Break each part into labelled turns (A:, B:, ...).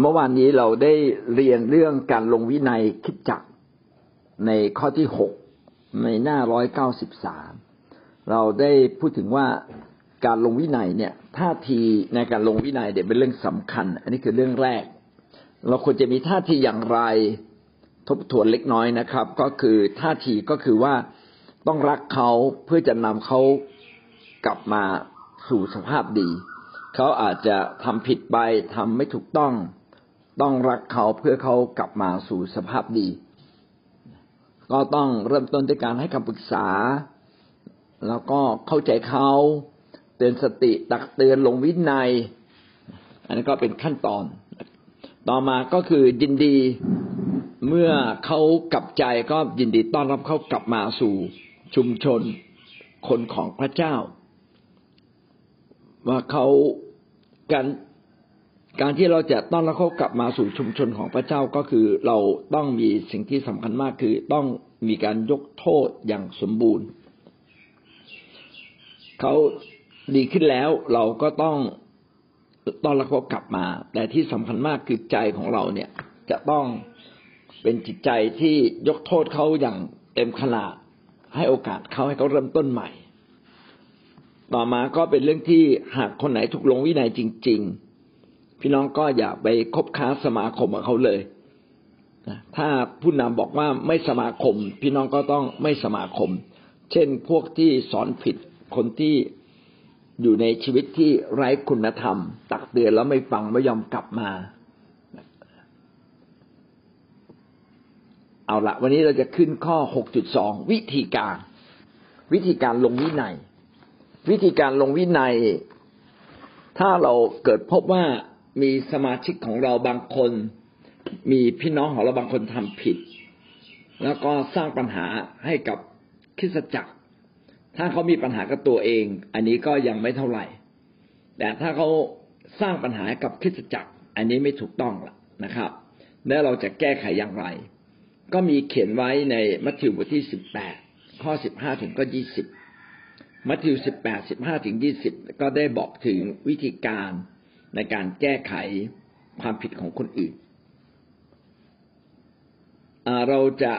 A: เมื่อวานนี้เราได้เรียนเรื่องการลงวินัยคิดจักในข้อที่หกในหน้าร้อยเก้าสิบสามเราได้พูดถึงว่าการลงวินัยเนี่ยท่าทีในการลงวินัยเดี๋ยเป็นเรื่องสำคัญ อันนี้คือเรื่องแรก เราควรจะมีท่าทีอย่างไร ทบทวนเล็กน้อยนะครับ ก็คือท่าทีก็คือว่าต้องรักเขาเพื่อจะนำเขากลับมาสู่สภาพดี เขาอาจจะทำผิดไปทำไม่ถูกต้อง ต้องรักเขาเพื่อเขากลับมาสู่สภาพดี ก็ต้องเริ่มต้นด้วยการให้คำปรึกษา แล้วก็เข้าใจเขาเตือนสติตักเตือนลงวินัย อันนี้ก็เป็นขั้นตอน ต่อมาก็คือยินดีเมื่อเขากลับใจก็ยินดีต้อนรับเขากลับมาสู่ชุมชนคนของพระเจ้า ว่าเขาการ การที่เราจะต้อนรับเขากลับมาสู่ชุมชนของพระเจ้าก็คือเราต้องมีสิ่งที่สำคัญมากคือต้องมีการยกโทษอย่างสมบูรณ์ เขาดีขึ้นแล้วเราก็ต้องต้อนรับเขากลับมา แต่ที่สำคัญมากคือใจของเราเนี่ยจะต้องเป็นจิตใจที่ยกโทษเขาอย่างเต็มขนาดให้โอกาสเขาให้เขาเริ่มต้นใหม่ ต่อมาก็เป็นเรื่องที่หากคนไหนถูกลงวินัยจริง ๆ พี่น้องก็อย่าไปคบค้าสมาคมกับเขาเลยถ้าผู้นำบอกว่าไม่สมาคม พี่น้องก็ต้องไม่สมาคม เช่นพวกที่สอนผิดคนที่อยู่ในชีวิตที่ไร้คุณธรรม ตักเตือนแล้วไม่ฟังไม่ยอมกลับมา เอาละวันนี้เราจะขึ้นข้อ 6.2 วิธีการ วิธีการลงวินัย วิธีการลงวินัย ถ้าเราเกิดพบว่า มีสมาชิกของเราบางคน มีพี่น้องของเราบางคนทำผิด แล้วก็สร้างปัญหาให้กับคริสจักร ถ้าเขามีปัญหากับตัวเอง อันนี้ก็ยังไม่เท่าไหร่ แต่ถ้าเขาสร้างปัญหากับคริสจักร อันนี้ไม่ถูกต้องละนะครับ แล้วเราจะแก้ไขอย่างไร ก็มีเขียนไว้ในมัทธิวบทที่สิบแปดข้อสิบห้าถึงก็ยี่สิบมัทธิวสิบแปดสิบห้าถึงยี่สิบก็ได้บอกถึงวิธีการ ในการแก้ไขความผิดของคนอื่น เราจะ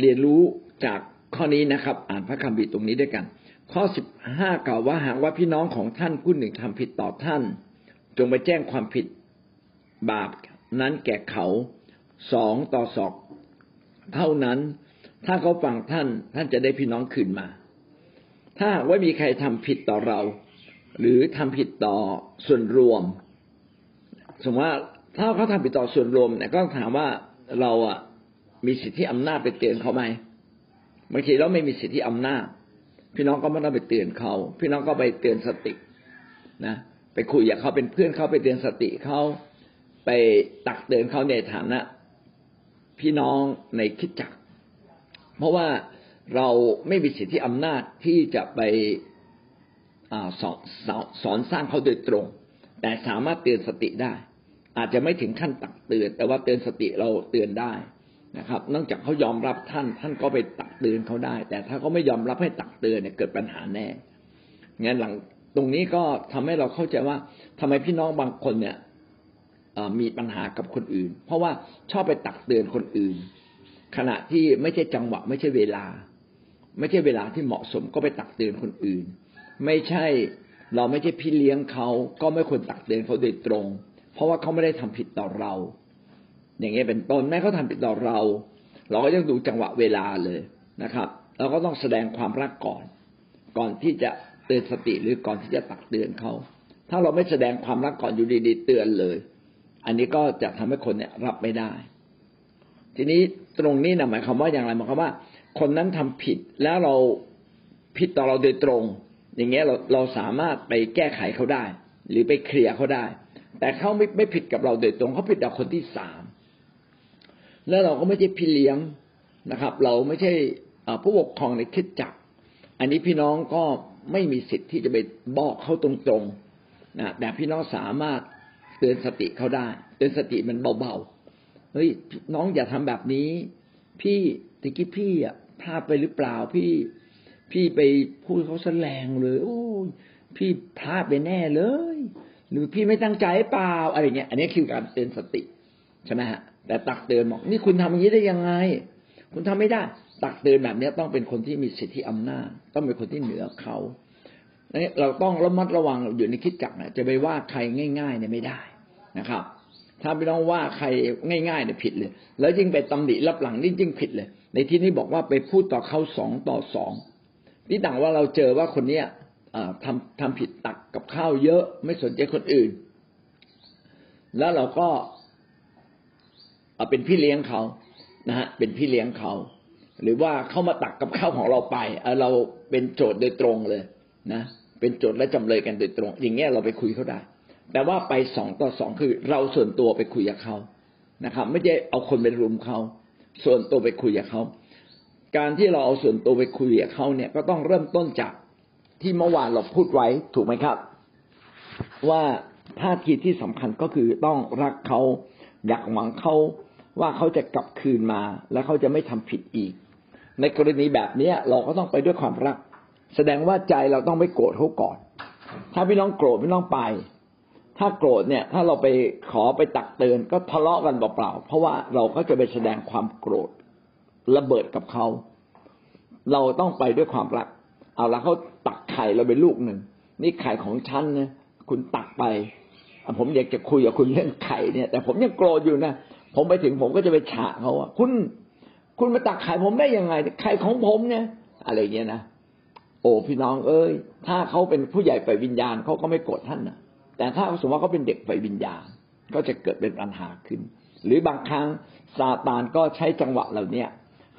A: เรียนรู้จากข้อนี้นะครับ อ่านพระคัมภีร์ตรงนี้ด้วยกัน ข้อสิบห้ากล่าวว่าหากว่าพี่น้องของท่านผู้หนึ่งทำผิดต่อท่าน จงไปแจ้งความผิดบาปนั้นแก่เขาสองต่อสองเท่านั้น ถ้าเขาฟังท่านท่านจะได้พี่น้องคืนมา ถ้าว่ามีใครทำผิดต่อเรา หรือทำผิดต่อส่วนรวม สมมติว่าถ้าเขาทำผิดต่อส่วนรวมเนี่ยก็ถามว่าเราอะมีสิทธิอำนาจไปเตือนเขาไหมบางทีเราไม่มีสิทธิอำนาจ พี่น้องก็ไม่ต้องไปเตือนเขา พี่น้องก็ไปเตือนสตินะไปคุยกับเขาเป็นเพื่อนเขาไปเตือนสติเขาไปตักเตือนเขาในฐานะ พี่น้องในคิดจัก เพราะว่าเราไม่มีสิทธิอำนาจที่จะไป สอนสอนสร้างเขาโดยตรง แต่สามารถเตือนสติได้ อาจจะไม่ถึงขั้นตักเตือน แต่ว่าเตือนสติเราเตือนได้นะครับนอกจากเขายอมรับท่าน ท่านก็ไปตักเตือนเขาได้ แต่ถ้าเขาไม่ยอมรับให้ตักเตือนเนี่ยเกิดปัญหาแน่งั้นหลังตรงนี้ก็ทำให้เราเข้าใจว่าทำไมพี่น้องบางคนเนี่ยมีปัญหากับคนอื่น เพราะว่าชอบไปตักเตือนคนอื่น ขณะที่ไม่ใช่จังหวะ ไม่ใช่เวลา ไม่ใช่เวลาที่เหมาะสมก็ไปตักเตือนคนอื่น ไม่ใช่เราไม่ใช่พี่เลี้ยงเขาก็ไม่ควรตักเตือนเขาโดยตรง เพราะว่าเขาไม่ได้ทำผิดต่อเรา อย่างเงี้ยเป็นต้นแม้เขาทาผิดต่อเรา เราก็ต้องดูจังหวะเวลาเลยนะครับเราก็ต้องแสดงความรักก่อน ก่อนที่จะเตือนสติหรือก่อนที่จะตักเตือนเขาถ้าเราไม่แสดงความรักก่อนอยู่ดีๆเตือนเลย อันนี้ก็จะทำให้คนเนี่ยรับไม่ได้ ทีนี้ตรงนี้นะหมายความว่าอย่างไรหมายความว่า คนนั้นทำผิดแล้วเราผิดต่อเราโดยตรง อย่างเงี้ยเราเราสามารถไปแก้ไขเขาได้ หรือไปเคลียร์เขาได้ แต่เขาไม่ไม่ผิดกับเราโดยตรงเขาผิดกับคนที่สามแล้วเราก็ไม่ใช่พี่เลี้ยงนะครับ เราไม่ใช่ผู้ปกครองในคิดจัก อันนี้พี่น้องก็ไม่มีสิทธิ์ที่จะไปบอกเขาตรงๆนะแต่พี่น้องสามารถเตือนสติเขาได้ เตือนสติมันเบาๆเฮ้ยน้องอย่าทำแบบนี้ พี่ตะกี้พี่อะพลาดไปหรือเปล่าพี่ พี่ไปพูดเขาแสลงเลย โอ้ยพี่พลาดไปแน่เลย หรือพี่ไม่ตั้งใจเปล่าอะไรเงี้ย อันนี้คือการเตือนสติใช่ไหมฮะแต่ตักเตือนบอกนี่คุณทำอย่างนี้ได้ยังไง คุณทำไม่ได้ ตักเตือนแบบนี้ต้องเป็นคนที่มีสิทธิอำนาจ ต้องเป็นคนที่เหนือเขาเราต้องระมัดระวังอยู่ในคิดจักนะจะไปว่าใครง่าย ๆ เนี่ยไม่ได้นะครับ ถ้าไม่ต้องว่าใครง่ายๆเนี่ยผิดเลย แล้วยิ่งไปตำหนิรับหลังนี่ยิ่งผิดเลย ในที่นี้บอกว่าไปพูดต่อเขาสองต่อสอง นี่ต่างว่าเราเจอว่าคนเนี้ยทำทำผิดตักกับข้าวเยอะไม่สนใจคนอื่น แล้วเราก็เป็นพี่เลี้ยงเขานะฮะเป็นพี่เลี้ยงเขา หรือว่าเขามาตักกับข้าวของเราไปเราเป็นโจทย์โดยตรงเลยนะเป็นโจทย์และจำเลยกันโดยตรง อย่างเงี้ยเราไปคุยเขาได้ แต่ว่าไปสองต่อสองคือเราส่วนตัวไปคุยกับเขานะครับ ไม่ใช่เอาคนไปรุมเขาส่วนตัวไปคุยกับเขา การที่เราเอาส่วนตัวไปคุยกับเขาเนี่ยก็ต้องเริ่มต้นจากที่เมื่อวานเราพูดไว้ถูกไหมครับ ว่าท่าทีที่สำคัญก็คือต้องรักเขาอยากหวังเขาว่าเขาจะกลับคืนมา และเขาจะไม่ทำผิดอีก ในกรณีแบบเนี้ยเราก็ต้องไปด้วยความรัก แสดงว่าใจเราต้องไม่โกรธเขาก่อน ถ้าพี่น้องโกรธพี่น้องไป ถ้าโกรธเนี่ย ถ้าเราไปขอไปตักเตือนก็ทะเลาะกันเปล่าๆเพราะว่าเราก็จะไปแสดงความโกรธ ระเบิดกับเขา เราต้องไปด้วยความรัก เอาละเขาตักไข่เราเป็นลูกหนึ่ง นี่ไข่ของฉันนะคุณตักไป ผมอยากจะคุยกับคุณเรื่องไข่เนี่ย แต่ผมยังโกรธอยู่นะผมไปถึงผมก็จะไปฉะเขาว่าคุณ คุณมาตักไข่ผมได้ยังไงไข่ของผมเนี่ย อะไรเงี้ยนะโอ้พี่น้องเอ้ย ถ้าเขาเป็นผู้ใหญ่ไปวิญญาณเขาก็ไม่โกรธท่านนะแต่ถ้าสมมติว่าเขาเป็นเด็กไปวิญญาณ ก็จะเกิดเป็นปัญหาขึ้น หรือบางครั้งซาตานก็ใช้จังหวะเหล่าเนี้ย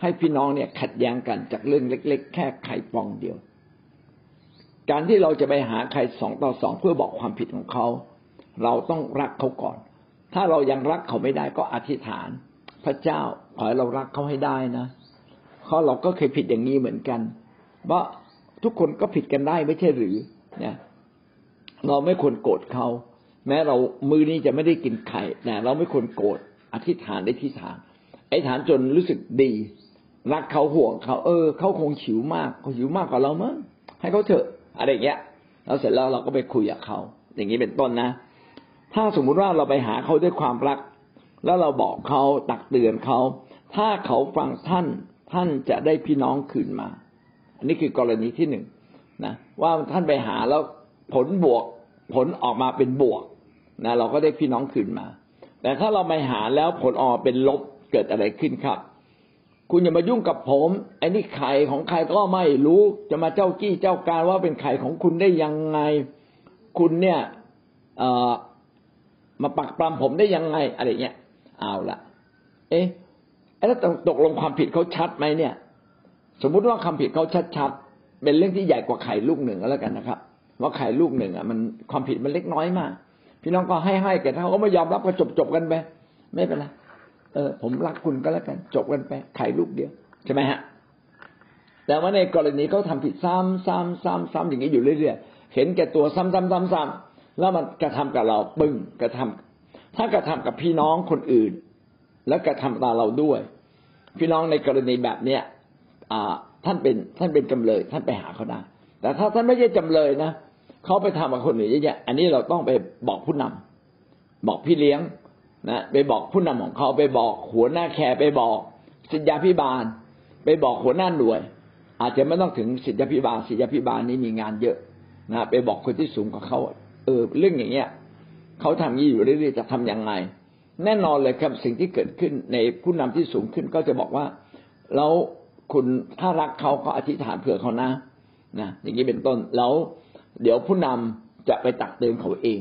A: ให้พี่น้องเนี่ยขัดแย้งกันจากเรื่องเล็ก ๆ แค่ไข่ปองเดียว การที่เราจะไปหาใครสองต่อสองเพื่อบอกความผิดของเขา เราต้องรักเขาก่อน ถ้าเรายังรักเขาไม่ได้ก็อธิษฐาน พระเจ้าขอให้เรารักเขาให้ได้นะเพราะเราก็เคยผิดอย่างนี้เหมือนกันว่าทุกคนก็ผิดกันได้ไม่ใช่หรือเนี่ยเราไม่ควรโกรธเขาแม้เรามือนี้จะไม่ได้กินไข่แต่เราไม่ควรโกรธอธิษฐานได้ที่ฐานไอ้ฐานจนรู้สึกดี รักเขาห่วงเขา เออเขาคงหิวมากเขาหิวมากกว่าเรามั้งให้เขาเถอะอะไรอย่างเงี้ยแล้วเสร็จแล้วเราก็ไปคุยกับเขาอย่างนี้เป็นต้นนะ ถ้าสมมุติว่าเราไปหาเขาด้วยความรัก แล้วเราบอกเขาตักเตือนเขา ถ้าเขาฟังท่านท่านจะได้พี่น้องคืนมา อันนี้คือกรณีที่หนึ่งนะว่าท่านไปหาแล้วผลบวก ผลออกมาเป็นบวกนะเราก็ได้พี่น้องคืนมา แต่ถ้าเราไปหาแล้วผลออกเป็นลบเกิดอะไรขึ้นครับ คุณอย่ามายุ่งกับผมไอ้นี่ไข่ของใครก็ไม่รู้จะมาเจ้ากี้เจ้าการว่าเป็นไข่ของคุณได้ยังไง คุณเนี่ยเออมาปักปรำผมได้ยังไงอะไรเงี้ยเอาละเอ๊ะแล้วตกลงความผิดเขาชัดไหมเนี่ย สมมุติว่าความผิดเขาชัดๆเป็นเรื่องที่ใหญ่กว่าไข่ลูกหนึ่งก็แล้วกันนะครับ ว่าไข่ลูกหนึ่งอะมันความผิดมันเล็กน้อยมาก พี่น้องก็ให้ให้แกถ้าเขาไม่ยอมรับก็จบจบกันไปไม่เป็นไร เออ ผมรักคุณก็แล้วกัน จบกันไปไข่ลูกเดียวใช่ไหมฮะ แต่ว่าในกรณีเขาทาผิดซ้ำซ้ำซ้ำซ้ำอย่างนี้อยู่เรื่อยๆเห็นแก่ตัวซ้ำซ้ำซ้ำซ้ำแล้วมันกระทำกับเราปึ้งกระทำถ้ากระทำกับพี่น้องคนอื่น แล้วกระทำตาเราด้วย พี่น้องในกรณีแบบเนี้ยอ่า ท่านเป็นท่านเป็นจำเลย ท่านไปหาเขาได้แต่ถ้าท่านไม่ใช่จำเลยนะเขาไปทำกับคนอื่นเยอะๆอันนี้เราต้องไปบอกผู้นำบอกพี่เลี้ยง นะไปบอกผู้นำของเขาไปบอกหัวหน้าแคร์ไปบอกสิทธยาพิบาล ไปบอกหัวหน้าหน่วย อาจจะไม่ต้องถึงสิทธยาพิบาลสิทธยาพิบาลนี้มีงานเยอะนะไปบอกคนที่สูงกว่าเขาเออเรื่องอย่างเงี้ยเขาทำยี่อยู่เรื่อยๆจะทํำยังไง แน่นอนเลยครับสิ่งที่เกิดขึ้นในผู้นำที่สูงขึ้นก็จะบอกว่าแล้วคุณถ้ารักเขาก็อธิษฐานเผื่อเขานะนะอย่างนี้เป็นต้นแล้วเดี๋ยวผู้นำจะไปตักเตือนเขาเอง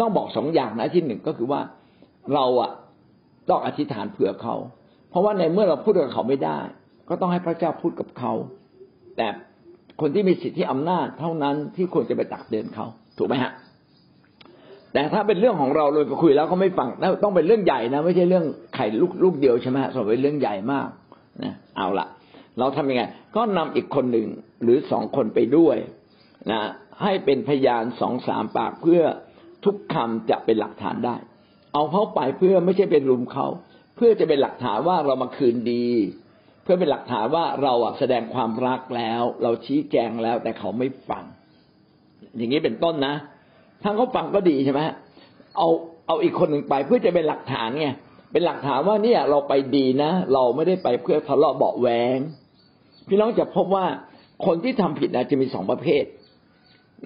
A: ต้องบอกสองอย่างนะที่หนึ่งก็คือว่า เราอะต้องอธิษฐานเผื่อเขา เพราะว่าในเมื่อเราพูดกับเขาไม่ได้ ก็ต้องให้พระเจ้าพูดกับเขา แต่คนที่มีสิทธิอำนาจเท่านั้นที่ควรจะไปตักเตือนเขา ถูกไหมฮะ แต่ถ้าเป็นเรื่องของเราเลยไปคุยแล้วเขาไม่ฟังต้องเป็นเรื่องใหญ่นะ ไม่ใช่เรื่องไข่ลูกลูกเดียวใช่ไหมฮะสมเป็นเรื่องใหญ่มากนะเอาละเราทำยังไง ก็นำอีกคนหนึ่งหรือสองคนไปด้วยนะให้เป็นพยานสองสามปากเพื่อทุกคำจะเป็นหลักฐานได้ เอาเขาไปเพื่อไม่ใช่เป็นรุมเขาเพื่อจะเป็นหลักฐานว่าเรามาคืนดี เพื่อเป็นหลักฐานว่าเราอะแสดงความรักแล้ว เราชี้แจงแล้วแต่เขาไม่ฟัง อย่างนี้เป็นต้นนะถ้าเขาฟังก็ดีใช่ไหมเอาเอาอีกคนหนึ่งไปเพื่อจะเป็นหลักฐานไงเป็นหลักฐานว่าเนี่ยเราไปดีนะ เราไม่ได้ไปเพื่อทะเลาะเบาแหวงพี่น้องจะพบว่าคนที่ทำผิดนะจะมีสองประเภท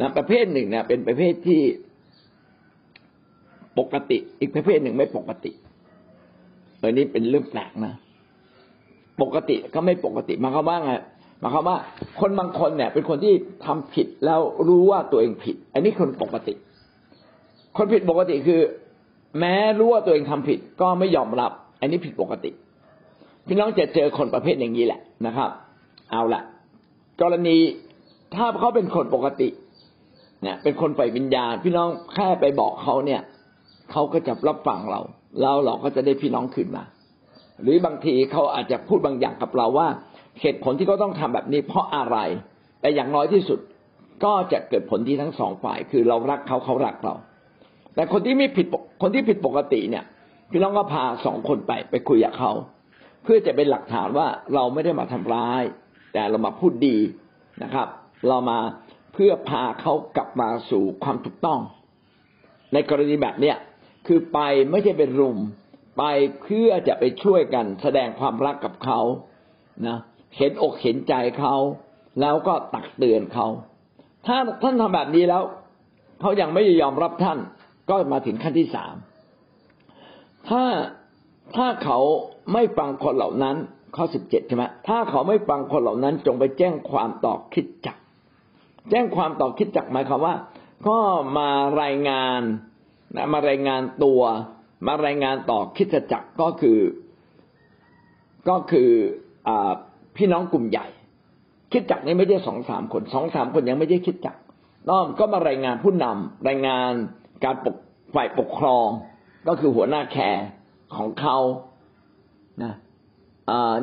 A: นะประเภทหนึ่งนะเป็นประเภทที่ ปกติ อีกประเภทหนึ่งไม่ปกติเออนี่เป็นเรื่องแปลกนะปกติก็ไม่ปกติมาควาว่าไงมาควาว่า คนบางคนเนี่ย เป็นคนที่ทำผิดแล้วรู้ว่าตัวเองผิด อันนี้คนปกติ คนผิดปกติคือ แม้รู้ว่าตัวเองทำผิด ก็ไม่ยอมรับ อันนี้ผิดปกติ พี่น้องจะเจอคนประเภทอย่างนี้แหละนะครับ เอาละกรณีถ้าเขาเป็นคนปกติเนี่ยเป็นคนฝ่ายวิญญาณ พี่น้องแค่ไปบอกเขาเนี่ย เขาก็จะรับฟังเรา แล้วเราก็จะได้พี่น้องขึ้นมา หรือบางทีเขาอาจจะพูดบางอย่างกับเราว่า เหตุผลที่เขาต้องทำแบบนี้ เพราะอะไร แต่อย่างน้อยที่สุดก็จะเกิดผลที่ทั้งสองฝ่าย คือเรารักเขาเขารักเรา แต่คนที่ไม่ผิดคนที่ผิดปกติเนี่ย พี่น้องก็พาสองคนไปไปคุยกับเขาเพื่อจะเป็นหลักฐานว่าเราไม่ได้มาทำร้าย แต่เรามาพูดดีนะครับ เรามาเพื่อพาเขากลับมาสู่ความถูกต้อง ในกรณีแบบเนี้ย คือไปไม่ใช่เป็นรุม ไปเพื่อจะไปช่วยกัน แสดงความรักกับเขานะเห็นอกเห็นใจเขาแล้วก็ตักเตือนเขา ถ้าท่านทำแบบนี้แล้ว เขายังไม่ยอมรับท่าน ก็มาถึงขั้นที่สามถ้าถ้าเขาไม่ฟังคนเหล่านั้นข้อสิบเจ็ดใช่ไหมถ้าเขาไม่ฟังคนเหล่านั้น จงไปแจ้งความต่อคิดจัก แจ้งความต่อคิดจักหมายความว่า ก็มารายงาน นะมารายงานตัวมารายงานต่อคิดจักก็คือก็คืออพี่น้องกลุ่มใหญ่ คิดจักนี้ไม่ใช่สองสามคนสองสามคนยังไม่ได้คิดจักน้อมก็มารายงานผู้นำรายงานการปกฝ่ายปกครอง ก็คือหัวหน้าแคร์ของเขานะ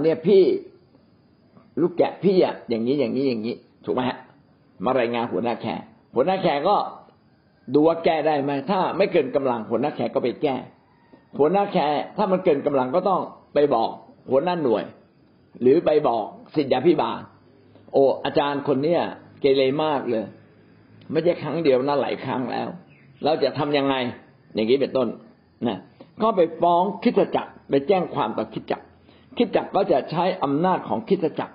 A: เนี่ยพี่ลูกแกะพี่อะอย่างนี้อย่างนี้อย่างนี้ถูกไหมฮะมารายงานหัวหน้าแคร์หัวหน้าแคร์ก็ ดูว่าแก้ได้ไหมถ้าไม่เกินกำลังหัวหน้าแขกก็ไปแก้ หัวหน้าแขกถ้ามันเกินกำลังก็ต้องไปบอกหัวหน้าหน่วย หรือไปบอกสิทธยาพิบาลโออาจารย์คนเนี้ยเกเรมากเลย ไม่ใช่ครั้งเดียวนะหลายครั้งแล้ว เราจะทํำยังไง อย่างนี้เป็นต้นนะก็ไปฟ้องคิดจักรไปแจ้งความต่อคิดจักรคิดจักรก็จะใช้อำนาจของคิดจักร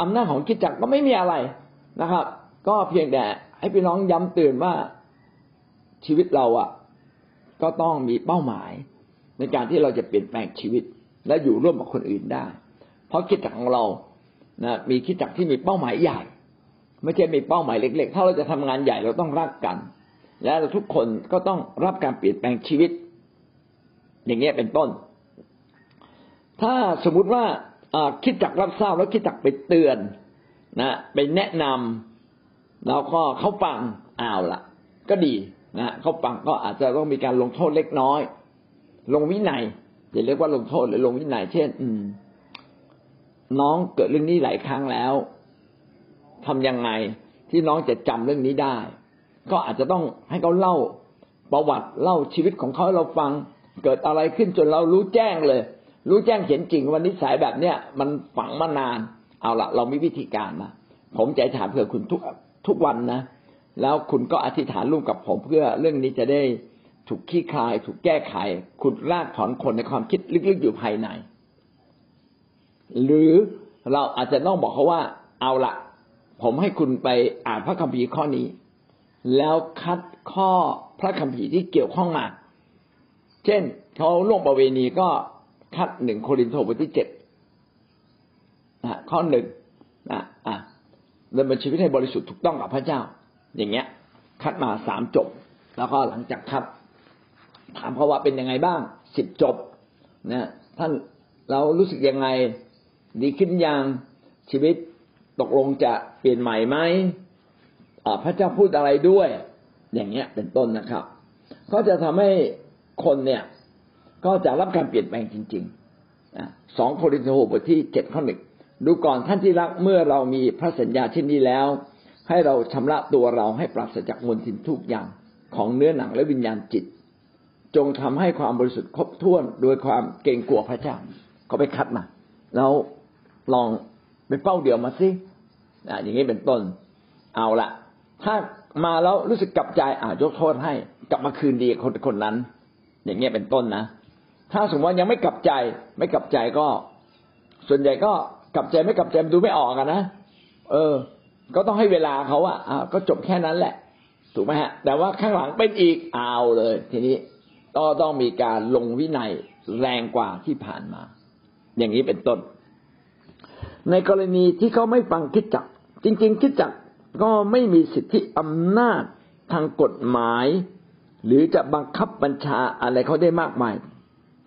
A: อำนาจของคิดจักรก็ไม่มีอะไรนะครับ ก็เพียงแต่ให้พี่น้องย้ำเตือนว่า ชีวิตเราอะ ก็ต้องมีเป้าหมาย ในการที่เราจะเปลี่ยนแปลงชีวิต และอยู่ร่วมกับคนอื่นได้ เพราะคิดจักของเรานะมีคิดจักที่มีเป้าหมายใหญ่ ไม่ใช่มีเป้าหมายเล็ก ๆ ถ้าเราจะทำงานใหญ่เราต้องรักกัน และเราทุกคนก็ต้องรับการเปลี่ยนแปลงชีวิต อย่างเงี้ยเป็นต้น ถ้าสมมุติว่าคิดจักรับทราบแล้วคิดจักไปเตือนนะไปแนะนำแล้วก็เขาฟังอ้าวละก็ดี นะเขาฟังก็อาจจะต้องมีการลงโทษเล็กน้อย ลงวินัยจะเรียกว่าลงโทษหรือลงวินัยเช่น อืม น้องเกิดเรื่องนี้หลายครั้งแล้วทำยังไงที่น้องจะจำเรื่องนี้ได้ ก็อาจจะต้องให้เขาเล่าประวัติเล่าชีวิตของเขาให้เราฟัง เกิดอะไรขึ้นจนเรารู้แจ้งเลย รู้แจ้งเห็นจริงวันนิสัยแบบเนี้ยมันฝังมานาน เอาละเรามีวิธีการนะผมใจถามเผื่อคุณทุกทุกวันนะ แล้วคุณก็อธิษฐานร่วมกับผมเพื่อเรื่องนี้จะได้ถูกขี้คลาย ถูกแก้ไขขุดรากถอนคนในความคิดลึกๆอยู่ภายใน หรือเราอาจจะต้องบอกเขาว่า เอาละผมให้คุณไปอ่านพระคัมภีร์ข้อนี้ แล้วคัดข้อพระคัมภีร์ที่เกี่ยวข้องมา เช่นเขาล่วงประเวณีก็คัดหนึ่งโครินธ์บทที่เจ็ดข้อหนึ่งดำเนินชีวิตให้บริสุทธิ์ถูกต้องกับพระเจ้า อย่างเงี้ย คัดมาสามจบ แล้วก็หลังจากคัด ถามเขาว่าเป็นยังไงบ้างสิบจบนะท่านเรารู้สึกยังไง ดีขึ้นยังชีวิตตกลงจะเปลี่ยนใหม่ไหมพระเจ้าพูดอะไรด้วย อย่างเงี้ยเป็นต้นนะครับ ก็จะทำให้คนเนี่ย ก็จะรับการเปลี่ยนแปลงจริงๆสองโครินธ์บทที่เจ็ดข้อหนึ่งดูก่อนท่านที่รักเมื่อเรามีพระสัญญาเช่นนี้แล้ว ให้เราชำระตัวเราให้ปราศจากมลทินทุกอย่างของเนื้อหนังและวิญญาณจิต จงทำให้ความบริสุทธิ์ครบถ้วนโดยความเกรงกลัวพระเจ้าเขาไปคัดมาแล้วลองไปเป้าเดียวมาสิอย่างนี้เป็นต้น เอาละถ้ามาแล้วรู้สึกกลับใจอ่ายกโทษให้ กลับมาคืนดีคนคนนั้น อย่างเงี้ยเป็นต้นนะ ถ้าสมมติว่ายังไม่กลับใจ ไม่กลับใจก็ ส่วนใหญ่ก็กลับใจไม่กลับใจมันดูไม่ออกอะนะเออ ก็ต้องให้เวลาเขาอะอ่าก็จบแค่นั้นแหละ ถูกไหมฮะ แต่ว่าข้างหลังเป็นอีกเอาเลย ทีนี้ก็ต้องมีการลงวินัยแรงกว่าที่ผ่านมา อย่างนี้เป็นต้น ในกรณีที่เขาไม่ฟังคิดจัก จริง ๆ คิดจักก็ไม่มีสิทธิอำนาจทางกฎหมาย หรือจะบังคับบัญชาอะไรเขาได้มากมาย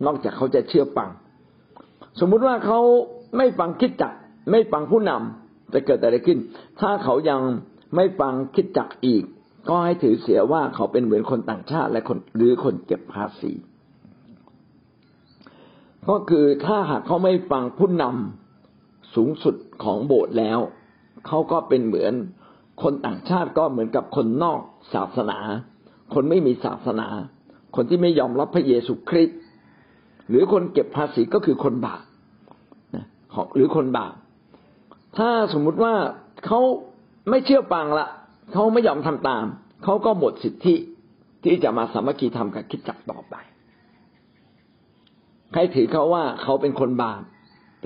A: นอกจากเขาจะเชื่อฟัง สมมุติว่าเขาไม่ฟังคิดจัก ไม่ฟังผู้นำ จะเกิดอะไรขึ้น ถ้าเขายังไม่ฟังคิดจักอีก ก็ให้ถือเสียว่าเขาเป็นเหมือนคนต่างชาติและคนหรือคนเก็บภาษี ก็คือถ้าหากเขาไม่ฟังผู้นำสูงสุดของโบสถ์แล้ว เขาก็เป็นเหมือนคนต่างชาติก็เหมือนกับคนนอกศาสนา คนไม่มีศาสนา คนที่ไม่ยอมรับพระเยซูคริสต์หรือคนเก็บภาษีก็คือคนบาปหรือคนบาป ถ้าสมมุติว่าเขาไม่เชื่อฟังละเขาไม่ยอมทำตามเขาก็หมดสิทธิที่จะมาสามัคคีทำกับคิดจักต่อไป ใครถือเขาว่าเขาเป็นคนบาป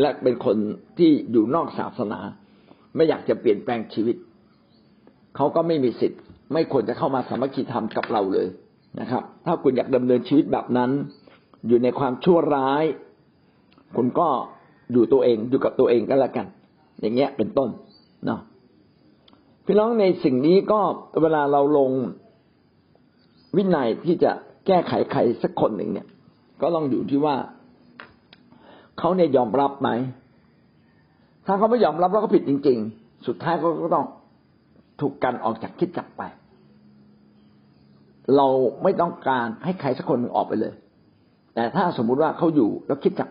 A: และเป็นคนที่อยู่นอกศาสนา ไม่อยากจะเปลี่ยนแปลงชีวิต เขาก็ไม่มีสิทธิ์ ไม่ควรจะเข้ามาสามัคคีธรรมกับเราเลยนะครับ ถ้าคุณอยากดำเนินชีวิตแบบนั้น อยู่ในความชั่วร้าย คุณก็อยู่ตัวเองอยู่กับตัวเองก็แล้วกัน อย่างเงี้ยเป็นต้นเนาะพี่น้องในสิ่งนี้ก็เวลาเราลงวินัยที่จะแก้ไขใครสักคนหนึ่งเนี่ย ก็ต้องอยู่ที่ว่าเขาเนี่ยยอมรับไหมถ้าเขาไม่ยอมรับแล้วก็ผิดจริง ๆ สุดท้ายเขาก็ต้องถูกกันออกจากคิดจักไป เราไม่ต้องการให้ใครสักคนหนึ่งออกไปเลย แต่ถ้าสมมุติว่าเขาอยู่แล้วคิดจัก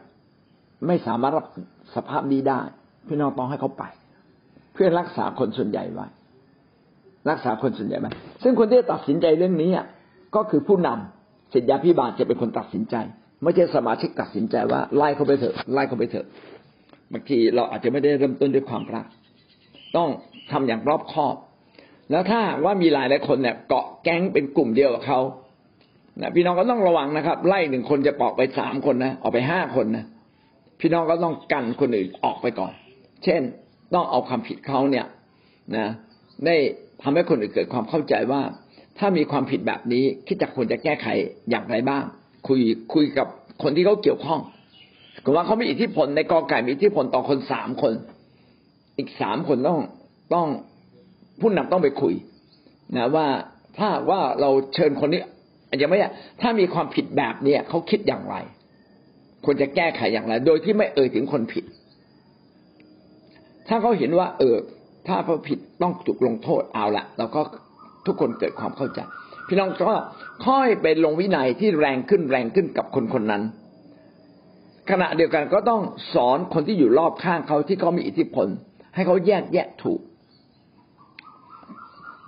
A: ไม่สามารถรับสภาพนี้ได้ พี่น้องต้องให้เขาไป เพื่อรักษาคนส่วนใหญ่ไว้ รักษาคนส่วนใหญ่ไว้ซึ่งคนที่ตัดสินใจเรื่องนี้อะก็คือผู้นำสิทธยาพิบาลจะเป็นคนตัดสินใจ ไม่ใช่สมาชิกตัดสินใจว่าไล่เขาไปเถอะไล่เขาไปเถอะบางทีเราอาจจะไม่ได้เริ่มต้นด้วยความรัก ต้องทำอย่างรอบคอบ แล้วถ้าว่ามีหลายหลายคนเนี่ยเกาะแก๊งเป็นกลุ่มเดียวกับเขานะพี่น้องก็ต้องระวังนะครับ ไล่หนึ่งคนจะปอกไปสามคนนะออกไปห้าคนนะพี่น้องก็ต้องกันคนอื่นออกไปก่อน เช่นต้องเอาความผิดเขาเนี่ยนะได้ทำให้คนอื่นเกิดความเข้าใจว่า ถ้ามีความผิดแบบนี้คิดจะควรจะแก้ไขอย่างไรบ้าง คุยคุยกับคนที่เขาเกี่ยวข้องคือว่าเขามีอิทธิพลในกอไก่มีอิทธิพลต่อคนสามคน อีกสามคนต้องต้องผู้นำต้องไปคุยนะว่าถ้าว่าเราเชิญคนนี้ยังไม่ถ้ามีความผิดแบบเนี้ยเขาคิดอย่างไรควรจะแก้ไขอย่างไร โดยที่ไม่เอ่ยถึงคนผิด ถ้าเขาเห็นว่า เออ ถ้าเขาผิดต้องถูกลงโทษเอาละเราก็ทุกคนเกิดความเข้าใจ พี่น้องก็ค่อยไปลงวินัยที่แรงขึ้นแรงขึ้นกับคนคนนั้น ขณะเดียวกันก็ต้องสอนคนที่อยู่รอบข้างเขาที่เขามีอิทธิพล ให้เขาแยกแยะถูก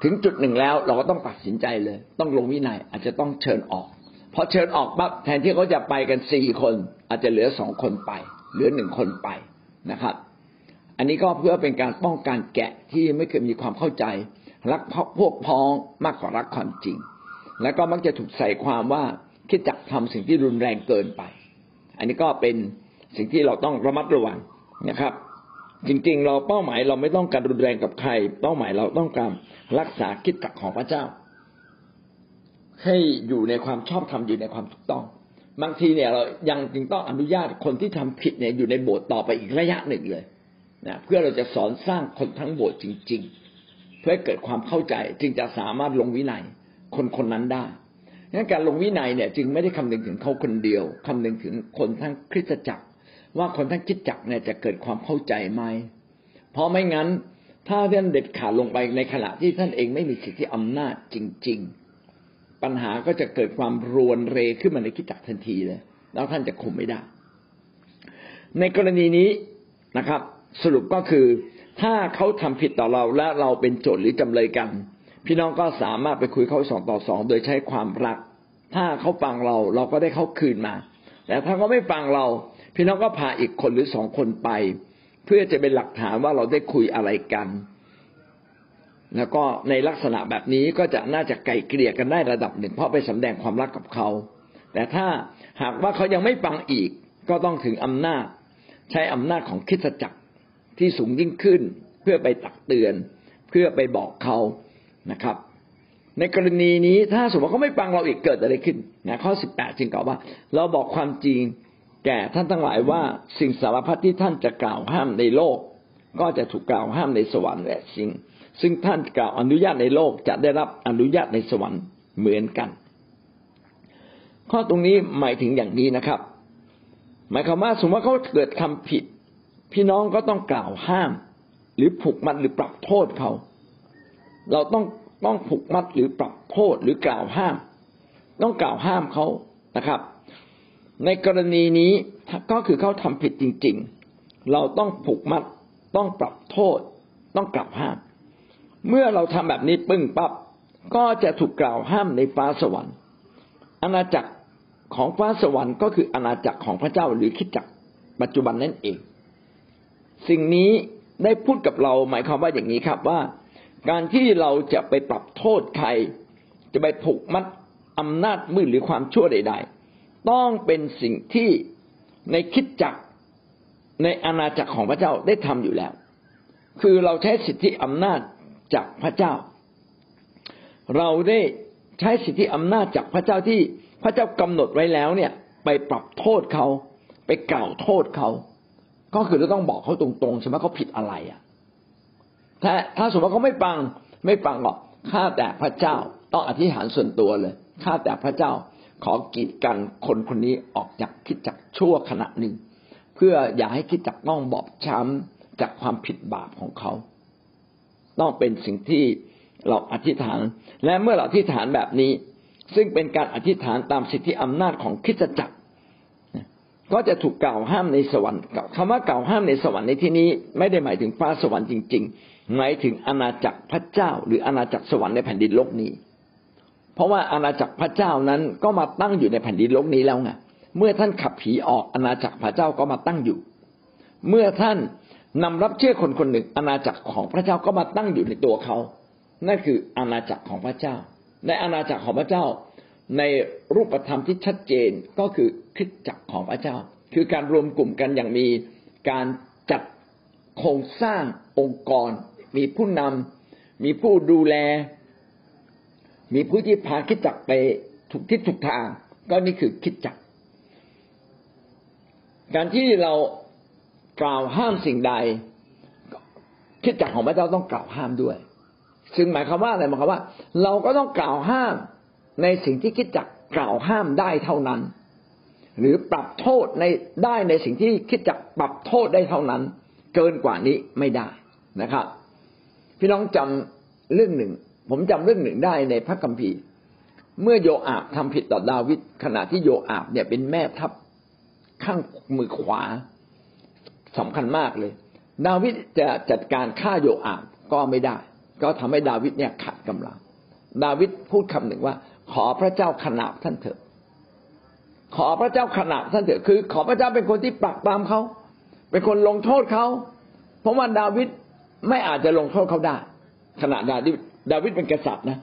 A: ถึงจุดหนึ่งแล้ว เราก็ต้องตัดสินใจเลย ต้องลงวินัยอาจจะต้องเชิญออกพอเชิญออกปั๊บแทนที่เขาจะไปกันสี่คน อาจจะเหลือสองคนไป เหลือหนึ่งคนไปนะครับ อันนี้ก็เพื่อเป็นการป้องกันแกะที่ไม่เคยมีความเข้าใจ รักพวกพ้องมากกว่ารักความจริง แล้วก็มักจะถูกใส่ความว่าคิดจักทำสิ่งที่รุนแรงเกินไป อันนี้ก็เป็นสิ่งที่เราต้องระมัดระวังนะครับ จริงๆ เราเป้าหมายเราไม่ต้องการรุนแรงกับใคร เป้าหมายเราต้องการรักษาคิดตักของพระเจ้า ให้อยู่ในความชอบธรรมอยู่ในความถูกต้อง บางทีเนี่ยเรายังจึงต้องอนุญาตคนที่ทำผิดเนี่ยอยู่ในโบสถ์ต่อไปอีกระยะหนึ่งเลย นะเพื่อเราจะสอนสร้างคนทั้งโบสถ์จริง ๆ เพื่อให้เกิดความเข้าใจจึงจะสามารถลงวินัยคนคนนั้นได้งั้นการลงวินัยเนี่ยจึงไม่ได้คำนึงถึงเขาคนเดียวคำนึงถึงคนทั้งคริสตจักร ว่าคนท่านคิดจักรเนี่ยจะเกิดความเข้าใจไหมเพราะไม่งั้นถ้าท่านเด็ดขาดลงไปในขณะที่ท่านเองไม่มีสิทธิอำนาจจริง ๆ ปัญหาก็จะเกิดความรวนเรขึ้นมาในคิดจักทันทีเลย แล้วท่านจะคุมไม่ได้ ในกรณีนี้นะครับ สรุปก็คือถ้าเขาทำผิดต่อเราและเราเป็นโจทย์หรือจำเลยกัน พี่น้องก็สามารถไปคุยเขาสองต่อสองโดยใช้ความรัก ถ้าเขาฟังเราเราก็ได้เขาคืนมา แต่ถ้าเขาไม่ฟังเรา พี่น้องก็พาอีกคนหรือสองคนไป เพื่อจะเป็นหลักฐานว่าเราได้คุยอะไรกัน แล้วก็ในลักษณะแบบนี้ก็จะน่าจะไกลเกลี่ยกันได้ระดับหนึ่ง เพราะไปสำแดงความรักกับเขา แต่ถ้าหากว่าเขายังไม่ฟังอีก ก็ต้องถึงอำนาจ ใช้อำนาจของคริสตจักร ที่สูงยิ่งขึ้น เพื่อไปตักเตือน เพื่อไปบอกเขานะครับ ในกรณีนี้ถ้าสมมติเขาไม่ฟังเราอีกเกิดอะไรขึ้นนะข้อสิบแปดจึงกล่าวว่า เราบอกความจริง แก่ท่านทั้งหลายว่าสิ่งสารพัดที่ท่านจะกล่าวห้ามในโลก ก็จะถูกกล่าวห้ามในสวรรค์และสิ่ง ซึ่งท่านกล่าวอนุญาตในโลกจะได้รับอนุญาตในสวรรค์เหมือนกัน ข้อตรงนี้หมายถึงอย่างนี้นะครับ หมายความว่าสมมติว่าเขาเกิดทำผิด พี่น้องก็ต้องกล่าวห้าม หรือผูกมัดหรือปรับโทษเขา เราต้องต้องผูกมัดหรือปรับโทษหรือกล่าวห้าม ต้องกล่าวห้ามเขานะครับ ในกรณีนี้ก็คือเขาทำผิดจริง ๆ เราต้องผูกมัด ต้องปรับโทษ ต้องกล่าวห้าม เมื่อเราทำแบบนี้ปึ้งปับ๊บก็จะถูกกล่าวห้ามในฟ้าสวรรค์ อาณาจักรของฟ้าสวรรค์ก็คืออาณาจักรของพระเจ้าหรือคิดจักรปัจจุบันนั่นเอง สิ่งนี้ได้พูดกับเราหมายความว่าอย่างนี้ครับว่า การที่เราจะไปปรับโทษใคร จะไปผูกมัดอำนาจมืดหรือความชั่วใด ๆ ต้องเป็นสิ่งที่ในคิดจักในอาณาจักรของพระเจ้าได้ทำอยู่แล้ว คือเราใช้สิทธิอำนาจจากพระเจ้า เราได้ใช้สิทธิอำนาจจากพระเจ้าที่พระเจ้ากำหนดไว้แล้วเนี่ย ไปปรับโทษเขา ไปกล่าวโทษเขา ก็คือเราต้องบอกเขาตรงๆใช่ไหมเขาผิดอะไรอะถ้าถ้าสมมติเขาไม่ฟังไม่ฟังหรอกข้าแต่พระเจ้าต้องอธิษฐานส่วนตัวเลยข้าแต่พระเจ้าขอกีดกันคนคนนี้ออกจากคิดจักชั่วขณะหนึ่ง เพื่ออย่าให้คิดจักต้องบอบช้ำจากความผิดบาปของเขา ต้องเป็นสิ่งที่เราอธิษฐาน และเมื่อเราอธิษฐานแบบนี้ ซึ่งเป็นการอธิษฐานตามสิทธิอำนาจของคิดจักร ก็จะถูกกล่าวห้ามในสวรรค์คำว่ากล่าวห้ามในสวรรค์ในที่นี้ไม่ได้หมายถึงฟ้าสวรรค์จริง ๆ หมายถึงอาณาจักรพระเจ้า หรืออาณาจักรสวรรค์ในแผ่นดินโลกนี้ เพราะว่าอาณาจักรพระเจ้านั้นก็มาตั้งอยู่ในแผ่นดินโลกนี้แล้วไงเมื่อท่านขับผีออกอาณาจักรพระเจ้าก็มาตั้งอยู่ เมื่อท่านนำรับเชื่อคนคนหนึ่งอาณาจักรของพระเจ้าก็มาตั้งอยู่ในตัวเขา นั่นคืออาณาจักรของพระเจ้า ในอาณาจักรของพระเจ้า ในรูปธรรมที่ชัดเจนก็คือคริสตจักรของพระเจ้า คือการรวมกลุ่มกันอย่างมีการจัดโครงสร้างองค์กร มีผู้นำมีผู้ดูแล มีผู้ที่พาคิดจักรไปถูกทิศถูกทาง ก็นี่คือคิดจักรการที่เรากล่าวห้ามสิ่งใด คิดจักรของพระเจ้าต้องกล่าวห้ามด้วย ซึ่งหมายความว่าอะไรหมายความว่า เราก็ต้องกล่าวห้าม ในสิ่งที่คิดจักกล่าวห้ามได้เท่านั้น หรือปรับโทษในได้ในสิ่งที่คิดจักปรับโทษได้เท่านั้น เกินกว่านี้ไม่ได้นะครับ พี่น้องจำเรื่องหนึ่ง ผมจำเรื่องหนึ่งได้ในพระคัมภีร์ เมื่อโยอาบทำผิดต่อดาวิดขณะที่โยอาบเนี่ยเป็นแม่ทัพข้างมือขวาสำคัญมากเลย ดาวิดจะจัดการฆ่าโยอาบก็ไม่ได้ ก็ทำให้ดาวิดเนี่ยขาดกำลัง ดาวิดพูดคำหนึ่งว่า ขอพระเจ้าขนาบท่านเถอะ ขอพระเจ้าขนาบท่านเถอะ คือ ขอพระเจ้าเป็นคนที่ปรักปรามเขา เป็นคนลงโทษเขา เพราะว่าดาวิดไม่อาจจะลงโทษเขาได้ ขณะดาวิดดาวิดเป็นกษัตริย์นะ